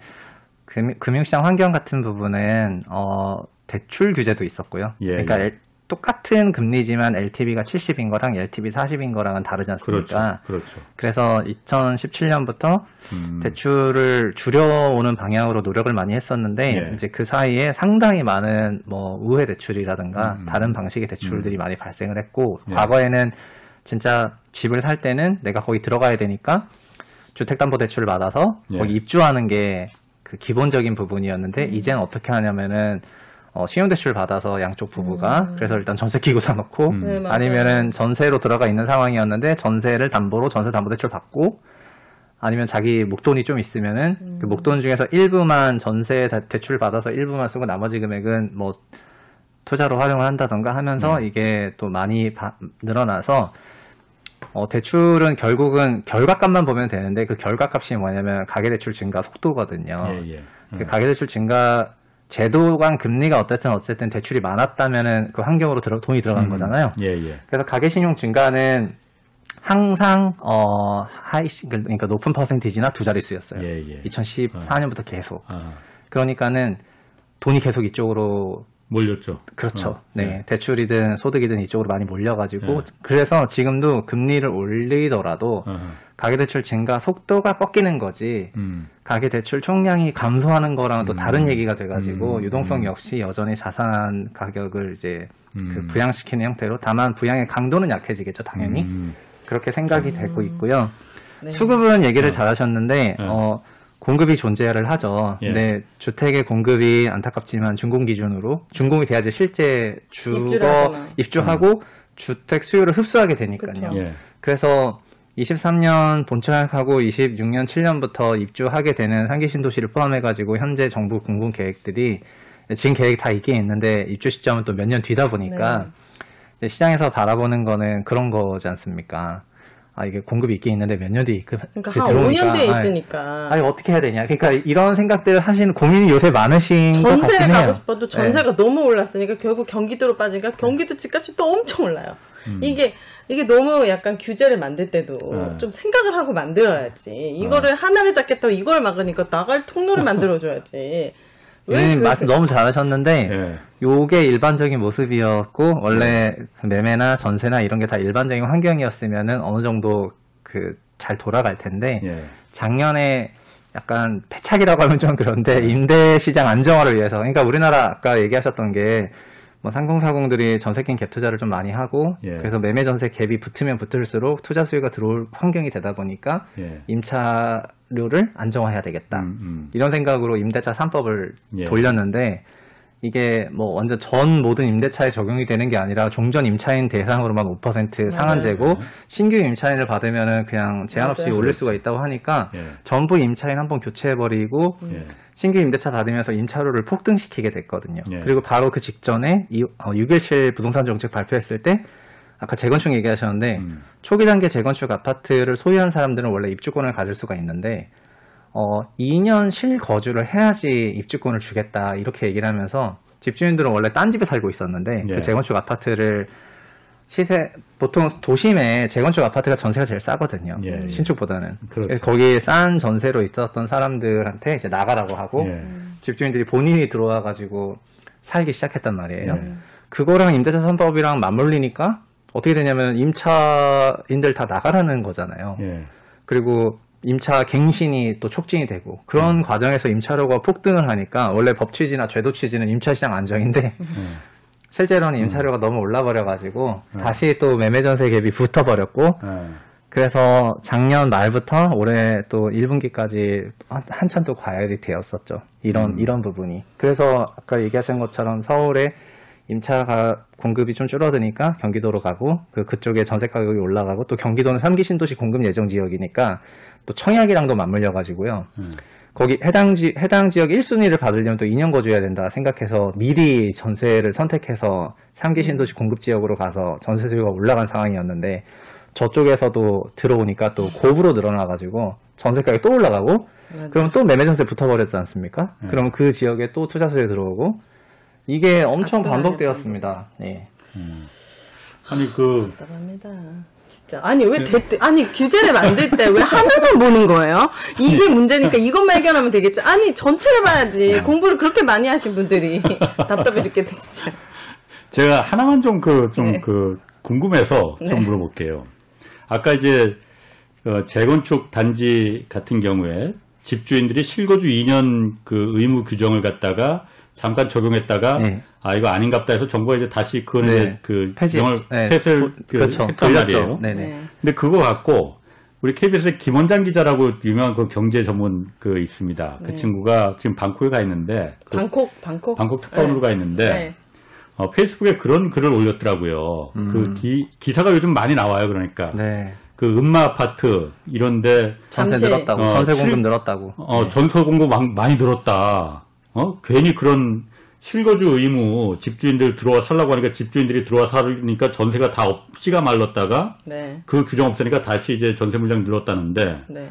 S2: 금, 금융시장 환경 같은 부분은 어 대출 규제도 있었고요.
S1: 예,
S2: 그러니까
S1: 예.
S2: 똑같은 금리지만 LTV가 70인 거랑 LTV 40인 거랑은 다르지
S1: 그렇죠.
S2: 않습니까?
S1: 그렇죠.
S2: 그래서 2017년부터
S1: 음,
S2: 대출을 줄여오는 방향으로 노력을 많이 했었는데
S1: 예.
S2: 이제 그 사이에 상당히 많은 뭐 우회 대출이라든가
S1: 음, 음.
S2: 다른 방식의 대출들이 많이 발생을 했고
S1: 예.
S2: 과거에는 진짜 집을 살 때는 내가 거기 들어가야 되니까 주택담보대출을 받아서
S1: 예.
S2: 거기 입주하는 게 그 기본적인 부분이었는데
S3: 음.
S2: 이제는 어떻게 하냐면은 어, 신용대출 받아서 양쪽 부부가
S3: 음.
S2: 그래서 일단 전세 끼고 사놓고
S1: 음.
S3: 네, 맞아요.
S2: 아니면은 전세로 들어가 있는 상황이었는데 전세를 담보로 전세 담보대출 받고 아니면 자기 목돈이 좀 있으면은
S3: 음.
S2: 그 목돈 중에서 일부만 전세 다- 대출 받아서 일부만 쓰고 나머지 금액은 뭐 투자로 활용을 한다던가 하면서
S1: 음.
S2: 이게 또 많이 바- 늘어나서 어, 대출은 결국은 결과값만 보면 되는데 그 결과값이 뭐냐면 가계대출 증가 속도거든요.
S1: 예, 예.
S2: 그 가계대출 증가 제도 간 금리가 어쨌든 어쨌든 대출이 많았다면은 그 환경으로 들어, 돈이 들어간
S1: 음,
S2: 거잖아요.
S1: 예, 예.
S2: 그래서 가계 신용 증가는 항상 어 하이 그러니까 높은 퍼센티지나 두 자릿수였어요.
S1: 예, 예.
S2: 2014년부터 계속.
S1: 아,
S2: 그러니까는 돈이 계속 이쪽으로
S1: 몰렸죠.
S2: 그렇죠.
S1: 어,
S2: 네.
S1: 예.
S2: 대출이든 소득이든 이쪽으로 많이 몰려가지고
S1: 예.
S2: 그래서 지금도 금리를 올리더라도
S1: 어허.
S2: 가계대출 증가 속도가 꺾이는 거지
S1: 음,
S2: 가계대출 총량이 감소하는 거랑은 또
S1: 음.
S2: 다른 얘기가 돼가지고
S1: 음.
S2: 유동성
S1: 음.
S2: 역시 여전히 자산 가격을 이제
S1: 음.
S2: 그 부양시키는 형태로 다만 부양의 강도는 약해지겠죠 당연히
S1: 음,
S2: 그렇게 생각이 되고 있고요.
S3: 네.
S2: 수급은 얘기를
S1: 어.
S2: 잘하셨는데
S1: 네.
S2: 어, 공급이 존재를 하죠.
S1: 예.
S2: 근데 주택의 공급이 안타깝지만 준공 기준으로 준공이 돼야지 실제 주거. 입주하고 주택 수요를 흡수하게 되니까요.
S1: 예.
S2: 그래서 23년 본청약하고 26년 7년부터 입주하게 되는 상기 신도시를 포함해가지고 현재 정부 공공 계획들이 지금 계획 다 있긴 있는데 입주 시점은 또 몇 년 뒤다 보니까
S3: 네.
S2: 시장에서 바라보는 거는 그런 거지 않습니까? 아 이게 공급이 있긴 있는데 몇 년뒤 그,
S3: 그러니까 그한
S2: 들어오니까
S3: 5년 뒤에
S2: 아이,
S3: 있으니까.
S2: 아니 어떻게 해야 되냐? 그러니까 이런 생각들 하시는 고민이 요새 많으신 것
S3: 전세를
S2: 해요.
S3: 가고 싶어도 전세가 너무 올랐으니까 결국 경기도로 빠지니까 경기도 집값이 또 엄청 올라요. 이게 이게 너무 약간 규제를 만들 때도
S1: 네.
S3: 좀 생각을 하고 만들어야지. 이거를 하나를 잡겠다고 이걸 막으니까 나갈 통로를 *laughs* 만들어줘야지.
S2: 왜
S3: 그-
S2: 말씀 너무 잘하셨는데
S1: 예.
S2: 요게 일반적인 모습이었고 원래 매매나 전세나 이런 게 다 일반적인 환경이었으면은 어느 정도 그 잘 돌아갈 텐데
S1: 예.
S2: 작년에 약간 패착이라고 하면 좀 그런데 임대 시장 안정화를 위해서 그러니까 우리나라 아까 얘기하셨던 게 뭐 상공사공들이 전세권 갭 투자를 좀 많이 하고
S1: 예.
S2: 그래서 매매 전세 갭이 붙으면 붙을수록 투자 수요가 들어올 환경이 되다 보니까
S1: 예.
S2: 임차료를 안정화해야 되겠다.
S1: 음, 음.
S2: 이런 생각으로 임대차 3법을
S1: 예.
S2: 돌렸는데 이게 뭐 완전 전 모든 임대차에 적용이 되는 게 아니라 종전 임차인 대상으로만 5% 상한제고 신규 임차인을 받으면은 그냥 제한 없이
S3: 맞아요.
S2: 올릴 수가 있다고 하니까
S1: 예.
S2: 전부 임차인 한 번 교체해 버리고
S1: 예.
S2: 신규 임대차 받으면서 임차료를 폭등시키게 됐거든요.
S1: 예.
S2: 그리고 바로 그 직전에 이, 어, 617 부동산 정책 발표했을 때 아까 재건축 얘기하셨는데
S1: 음.
S2: 초기 단계 재건축 아파트를 소유한 사람들은 원래 입주권을 가질 수가 있는데 어, 2년 실거주를 해야지 입주권을 주겠다 이렇게 얘기를 하면서 집주인들은 원래 딴 집에 살고 있었는데
S1: 예.
S2: 그 재건축 아파트를 시세 보통 도심에 재건축 아파트가 전세가 제일 싸거든요.
S1: 예, 예.
S2: 신축보다는.
S1: 그렇죠.
S2: 그래서 거기 싼 전세로 있었던 사람들한테 이제 나가라고 하고
S1: 예.
S2: 집주인들이 본인이 들어와 가지고 살기 시작했단 말이에요.
S1: 예.
S2: 그거랑 임대차 3법이랑 맞물리니까 어떻게 되냐면 임차인들 다 나가라는 거잖아요.
S1: 예.
S2: 그리고 임차 갱신이 또 촉진이 되고 그런
S1: 음.
S2: 과정에서 임차료가 폭등을 하니까 원래 법 취지나 제도 취지는 임차 시장 안정인데
S1: 예. *laughs*
S2: 실제로는 임차료가 너무 올라버려 가지고
S1: 음.
S2: 다시 또 매매 전세 갭이 붙어 버렸고
S1: 예.
S2: 그래서 작년 말부터 올해 또 1분기까지 한참 또 과열이 되었었죠. 이런
S1: 음.
S2: 이런 부분이. 그래서 아까 얘기하신 것처럼 서울에 임차 가 공급이 좀 줄어드니까 경기도로 가고 그 그쪽에 전세 가격이 올라가고 또 경기도는 3기 신도시 공급 예정 지역이니까 또 청약이랑도 맞물려 가지고요.
S1: 음.
S2: 거기 해당 지 해당 지역 1순위를 받으려면 또 2년 거주해야 된다 생각해서 미리 전세를 선택해서 3기 신도시 공급 지역으로 가서 전세 수요가 올라간 상황이었는데 저쪽에서도 들어오니까 또 곱으로 늘어나 가지고 전세 가격이 또 올라가고. 그럼 또 매매 전세 붙어 버렸지 않습니까?
S1: 네.
S2: 그럼 그 지역에 또 투자 수요 들어오고 이게 엄청
S3: 악순환이
S2: 반복되었습니다. 예.
S1: 아니 그
S3: 답답합니다. 진짜 아니 왜 대, 아니 규제를 만들 때 왜 하나만 보는 거예요? 이게 문제니까 이것만 해결하면 되겠지. 아니 전체를 봐야지. 공부를 그렇게 많이 하신 분들이 *laughs* 답답해 죽겠다 진짜.
S1: 제가 하나만 좀 그좀
S3: 네.
S1: 그 궁금해서 좀
S3: 네.
S1: 물어볼게요. 아까 이제 어, 재건축 단지 같은 경우에 집주인들이 실거주 2년 그 의무 규정을 갖다가 잠깐 적용했다가
S2: 네.
S1: 아 이거 아닌갑다 해서 정부가 이제 다시 그걸
S2: 네.
S1: 이제 그
S2: 폐지,
S1: 규정을
S2: 네.
S1: 폐쇄를
S2: 고-
S1: 그
S2: 그렇죠.
S1: 했단. 말이에요.
S2: 네네.
S3: 네.
S1: 근데 그거 갖고 우리 KBS의 김원장 기자라고 유명한 그 경제 전문 그 있습니다. 그
S3: 네.
S1: 친구가 지금 방콕에 가 있는데 그
S3: 방콕 방콕
S1: 방콕 특파원으로 가 있는데
S3: 네.
S1: 어, 페이스북에 그런 글을 올렸더라고요.
S2: 음.
S1: 그 기, 기사가 요즘 많이 나와요. 그러니까
S2: 네.
S1: 그 음마 아파트 이런데
S2: 전세
S3: 잠시-
S2: 늘었다고,
S1: 어,
S2: 전세 공급
S1: 실-
S2: 늘었다고.
S1: 어,
S2: 네.
S1: 전세 공급 많- 많이 늘었다. 어 괜히 그런 실거주 의무 집주인들 들어와 살라고 하니까 집주인들이 들어와 살으니까 전세가 다 없지가 말랐다가
S3: 네.
S1: 그 규정 없으니까 다시 이제 전세 물량 늘었다는데
S3: 네.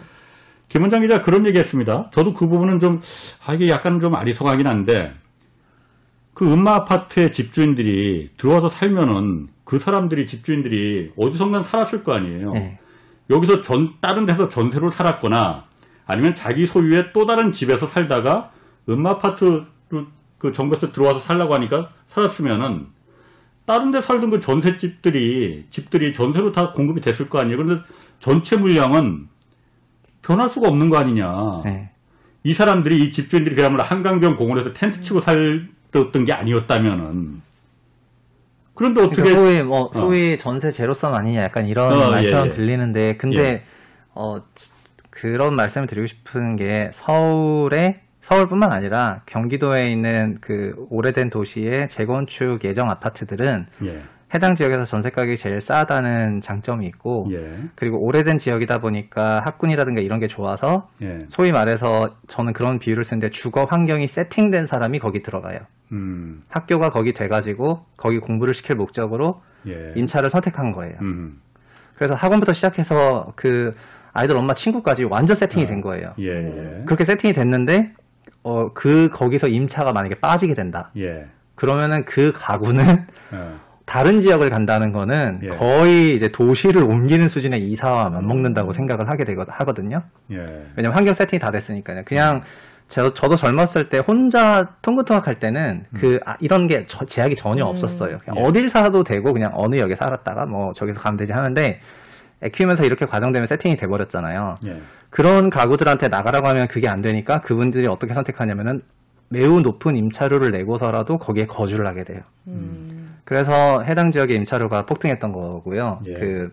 S1: 김원장 기자 그런 얘기했습니다. 저도 그 부분은 좀 아, 이게 약간 좀 아리송하긴 한데 그 음마 아파트의 집주인들이 들어와서 살면은 그 사람들이 집주인들이 어디선가 살았을 거 아니에요.
S2: 네.
S1: 여기서 전 다른 데서 전세로 살았거나 아니면 자기 소유의 또 다른 집에서 살다가 음마 아파트 그 정부에서 들어와서 살라고 하니까 살았으면은 다른 데 살던 그 전세집들이 집들이 전세로 다 공급이 됐을 거 아니에요. 그런데 전체 물량은 변할 수가 없는 거 아니냐.
S2: 네.
S1: 이 사람들이 이 집주인들이 그야말로 한강변 공원에서 텐트 치고 살던 게 아니었다면은 그런데 어떻게
S2: 그러니까 소위 뭐 소위 전세 제로섬 아니냐 약간 이런
S1: 어,
S2: 말처럼
S1: 예, 예.
S2: 들리는데 근데
S1: 예.
S2: 어 지- 그런 말씀을 드리고 싶은 게 서울에 서울뿐만 아니라 경기도에 있는 그 오래된 도시의 재건축 예정 아파트들은
S1: 예.
S2: 해당 지역에서 전세 가격이 제일 싸다는 장점이 있고
S1: 예.
S2: 그리고 오래된 지역이다 보니까 학군이라든가 이런 게 좋아서
S1: 예.
S2: 소위 말해서 저는 그런 비유를 쓰는데 주거 환경이 세팅된 사람이 거기 들어가요.
S1: 음.
S2: 학교가 거기 돼가지고 거기 공부를 시킬 목적으로
S1: 예.
S2: 임차를 선택한 거예요.
S1: 음.
S2: 그래서 학원부터 시작해서 그 아이들 엄마 친구까지 완전 세팅이 된 거예요.
S1: 예. 예.
S2: 그렇게 세팅이 됐는데 어 그 거기서 임차가 만약에 빠지게 된다.
S1: 예.
S2: 그러면은 그 가구는
S1: 어.
S2: 다른 지역을 간다는 거는
S1: 예.
S2: 거의 이제 도시를 옮기는 수준의 이사와 맞먹는다고 생각을 하게 되거 하거든요.
S1: 예.
S2: 왜냐면 환경 세팅이 다 됐으니까요. 그냥 저, 저도 젊었을 때 혼자 통구통학 할 때는 그 아, 이런 게 저- 제약이 전혀
S3: 음.
S2: 없었어요. 그냥
S1: 예.
S2: 어딜 살아도 되고 그냥 어느 역에 살았다가 뭐 저기서 가면 되지 하는데 애 키우면서 이렇게 과정되면 세팅이 돼버렸잖아요.
S1: 예.
S2: 그런 가구들한테 나가라고 하면 그게 안 되니까 그분들이 어떻게 선택하냐면은 매우 높은 임차료를 내고서라도 거기에 거주를 하게 돼요.
S3: 음.
S2: 그래서 해당 지역의 임차료가 폭등했던 거고요.
S1: 예.
S2: 그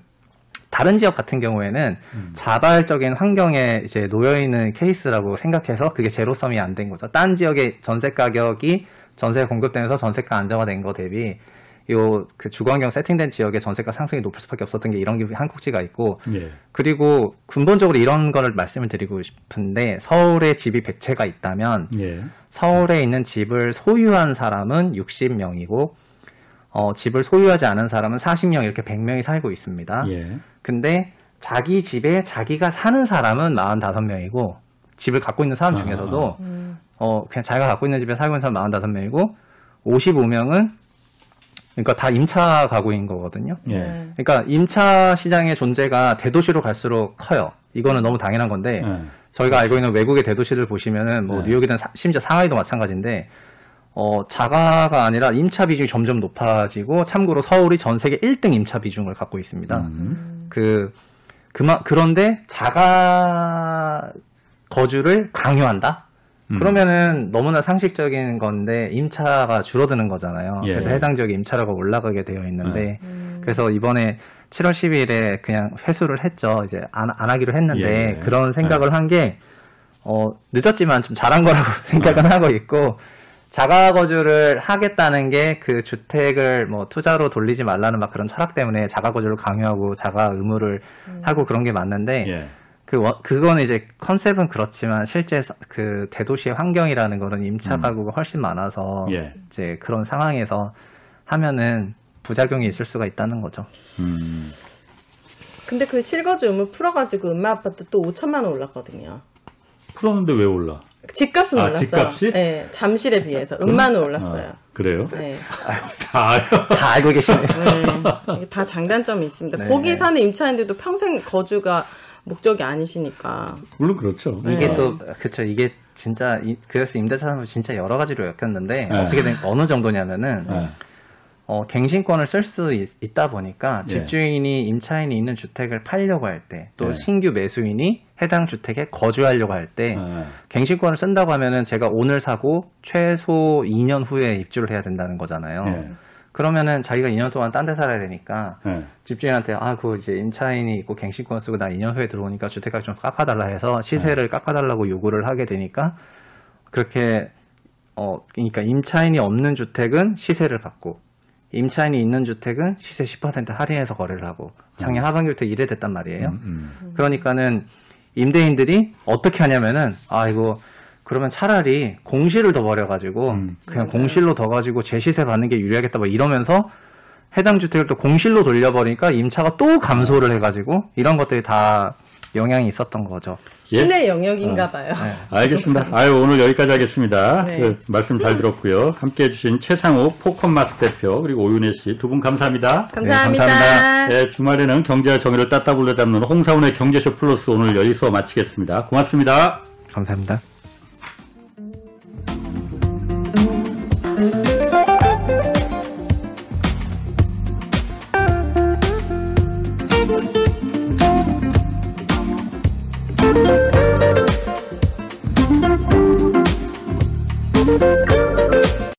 S2: 다른 지역 같은 경우에는
S1: 음.
S2: 자발적인 환경에 이제 놓여 있는 케이스라고 생각해서 그게 제로섬이 안 된 거죠. 딴 지역의 전세 가격이 전세 공급되면서 전세가 안정화된 거 대비 요그 주거환경 세팅된 지역의 전세가 상승이 높을 수밖에 없었던 게 이런 게 한국지가 있고
S1: 예.
S2: 그리고 근본적으로 이런 거를 말씀을 드리고 싶은데 서울에 집이 100채가 있다면
S1: 예.
S2: 서울에 있는 집을 소유한 사람은 60명이고 어, 집을 소유하지 않은 사람은 40명 이렇게 100명이 살고 있습니다.
S1: 예.
S2: 근데 자기 집에 자기가 사는 사람은 45명이고 집을 갖고 있는 사람 중에서도
S3: 음.
S2: 어, 그냥 자기가 갖고 있는 집에 살고 있는 사람 45명이고 55명은 그러니까 다 임차 가구인 거거든요.
S1: 예.
S3: 네.
S2: 그러니까 임차 시장의 존재가 대도시로 갈수록 커요. 이거는 너무 당연한 건데
S1: 예.
S2: 저희가 알고 있는 외국의 대도시를 보시면은 뭐
S1: 네.
S2: 뉴욕이든 사- 심지어 상하이도 마찬가지인데 어 자가가 아니라 임차 비중이 점점 높아지고 참고로 서울이 전 세계 1등 임차 비중을 갖고 있습니다.
S1: 음.
S2: 그 그마 그런데 자가 거주를 강요한다.
S1: 음.
S2: 그러면은 너무나 상식적인 건데 임차가 줄어드는 거잖아요.
S1: 예.
S2: 그래서 해당 지역의 임차료가 올라가게 되어 있는데
S3: 음.
S2: 그래서 이번에 7월 10일에 그냥 회수를 했죠. 이제 안, 안 하기로 했는데
S1: 예.
S2: 그런 생각을 한게 어, 늦었지만 좀 잘한 거라고 *laughs* 생각은 하고 있고 자가 거주를 하겠다는 게 그 주택을 뭐 투자로 돌리지 말라는 막 그런 철학 때문에 자가 거주를 강요하고 자가 의무를 하고 그런 게 맞는데
S1: 예.
S2: 그 원- 그거는 이제 컨셉은 그렇지만 실제 서- 그 대도시의 환경이라는 거는 임차
S1: 음.
S2: 가구가 훨씬 많아서
S1: 예.
S2: 이제 그런 상황에서 하면은 부작용이 있을 수가 있다는 거죠.
S1: 음.
S3: 근데 그 실거주 의무 풀어가지고 음마 아파트 또 5천만 원 올랐거든요.
S1: 풀었는데 왜 올라?
S3: 집값은
S1: 아,
S3: 올랐어요.
S1: 집값이?
S3: 네, 잠실에 비해서 음마는 올랐어요.
S1: 아, 그래요?
S3: 네.
S1: 다 알아요.
S2: 다 알고 계시네요.
S3: 네. 다 장단점이 있습니다.
S2: 네.
S3: 거기 사는 임차인들도 평생 거주가 목적이 아니시니까.
S1: 물론 그렇죠.
S2: 이게
S3: 네.
S2: 또 그쵸 이게 진짜 이- 그래서 임대차 산업이 진짜 여러 가지로 엮였는데
S1: 네.
S2: 어떻게 된 어느 정도냐면은
S1: 예.
S2: 어, 갱신권을 쓸 수 있다 보니까
S1: 예.
S2: 집주인이 임차인이 있는 주택을 팔려고 할 때또
S1: 예.
S2: 신규 매수인이 해당 주택에 거주하려고 할때
S1: 예.
S2: 갱신권을 쓴다고 하면은 제가 오늘 사고 최소 2년 후에 입주를 해야 된다는 거잖아요.
S1: 예.
S2: 그러면은 자기가 2년 동안 딴 데 살아야 되니까
S1: 예.
S2: 집주인한테 아, 그 이제 임차인이 있고 갱신권 쓰고 나 2년 후에 들어오니까 주택가격 좀 깎아달라 해서 시세를
S1: 네.
S2: 깎아달라고 요구를 하게 되니까 그렇게 어 그러니까 임차인이 없는 주택은 시세를 받고 임차인이 있는 주택은 시세 10% 할인해서 거래를 하고 작년 하반기부터 이래 됐단 말이에요.
S1: 음, 음.
S2: 그러니까는 임대인들이 어떻게 하냐면은 아 이거 그러면 차라리 공실을 더 버려가지고
S1: 음.
S2: 그냥
S3: 맞아요.
S2: 공실로 더 가지고 재시세 받는 게 유리하겠다 뭐 이러면서 해당 주택을 또 공실로 돌려버리니까 임차가 또 감소를 해가지고 이런 것들이 다 영향이 있었던 거죠.
S3: 신의 영역인가
S1: 어.
S3: 봐요. *laughs*
S1: 알겠습니다. 아유, 오늘 여기까지 하겠습니다.
S3: 네.
S1: 그 말씀 잘 들었고요. 함께 해주신 최상욱 포컴마스 대표, 그리고 오윤혜 씨 두 분 감사합니다.
S3: 감사합니다.
S2: 감사합니다.
S1: 네, 주말에는 경제와 정의를 따따블로 잡는 홍사운의 경제쇼 플러스 오늘 여기서 마치겠습니다. 고맙습니다.
S2: 감사합니다.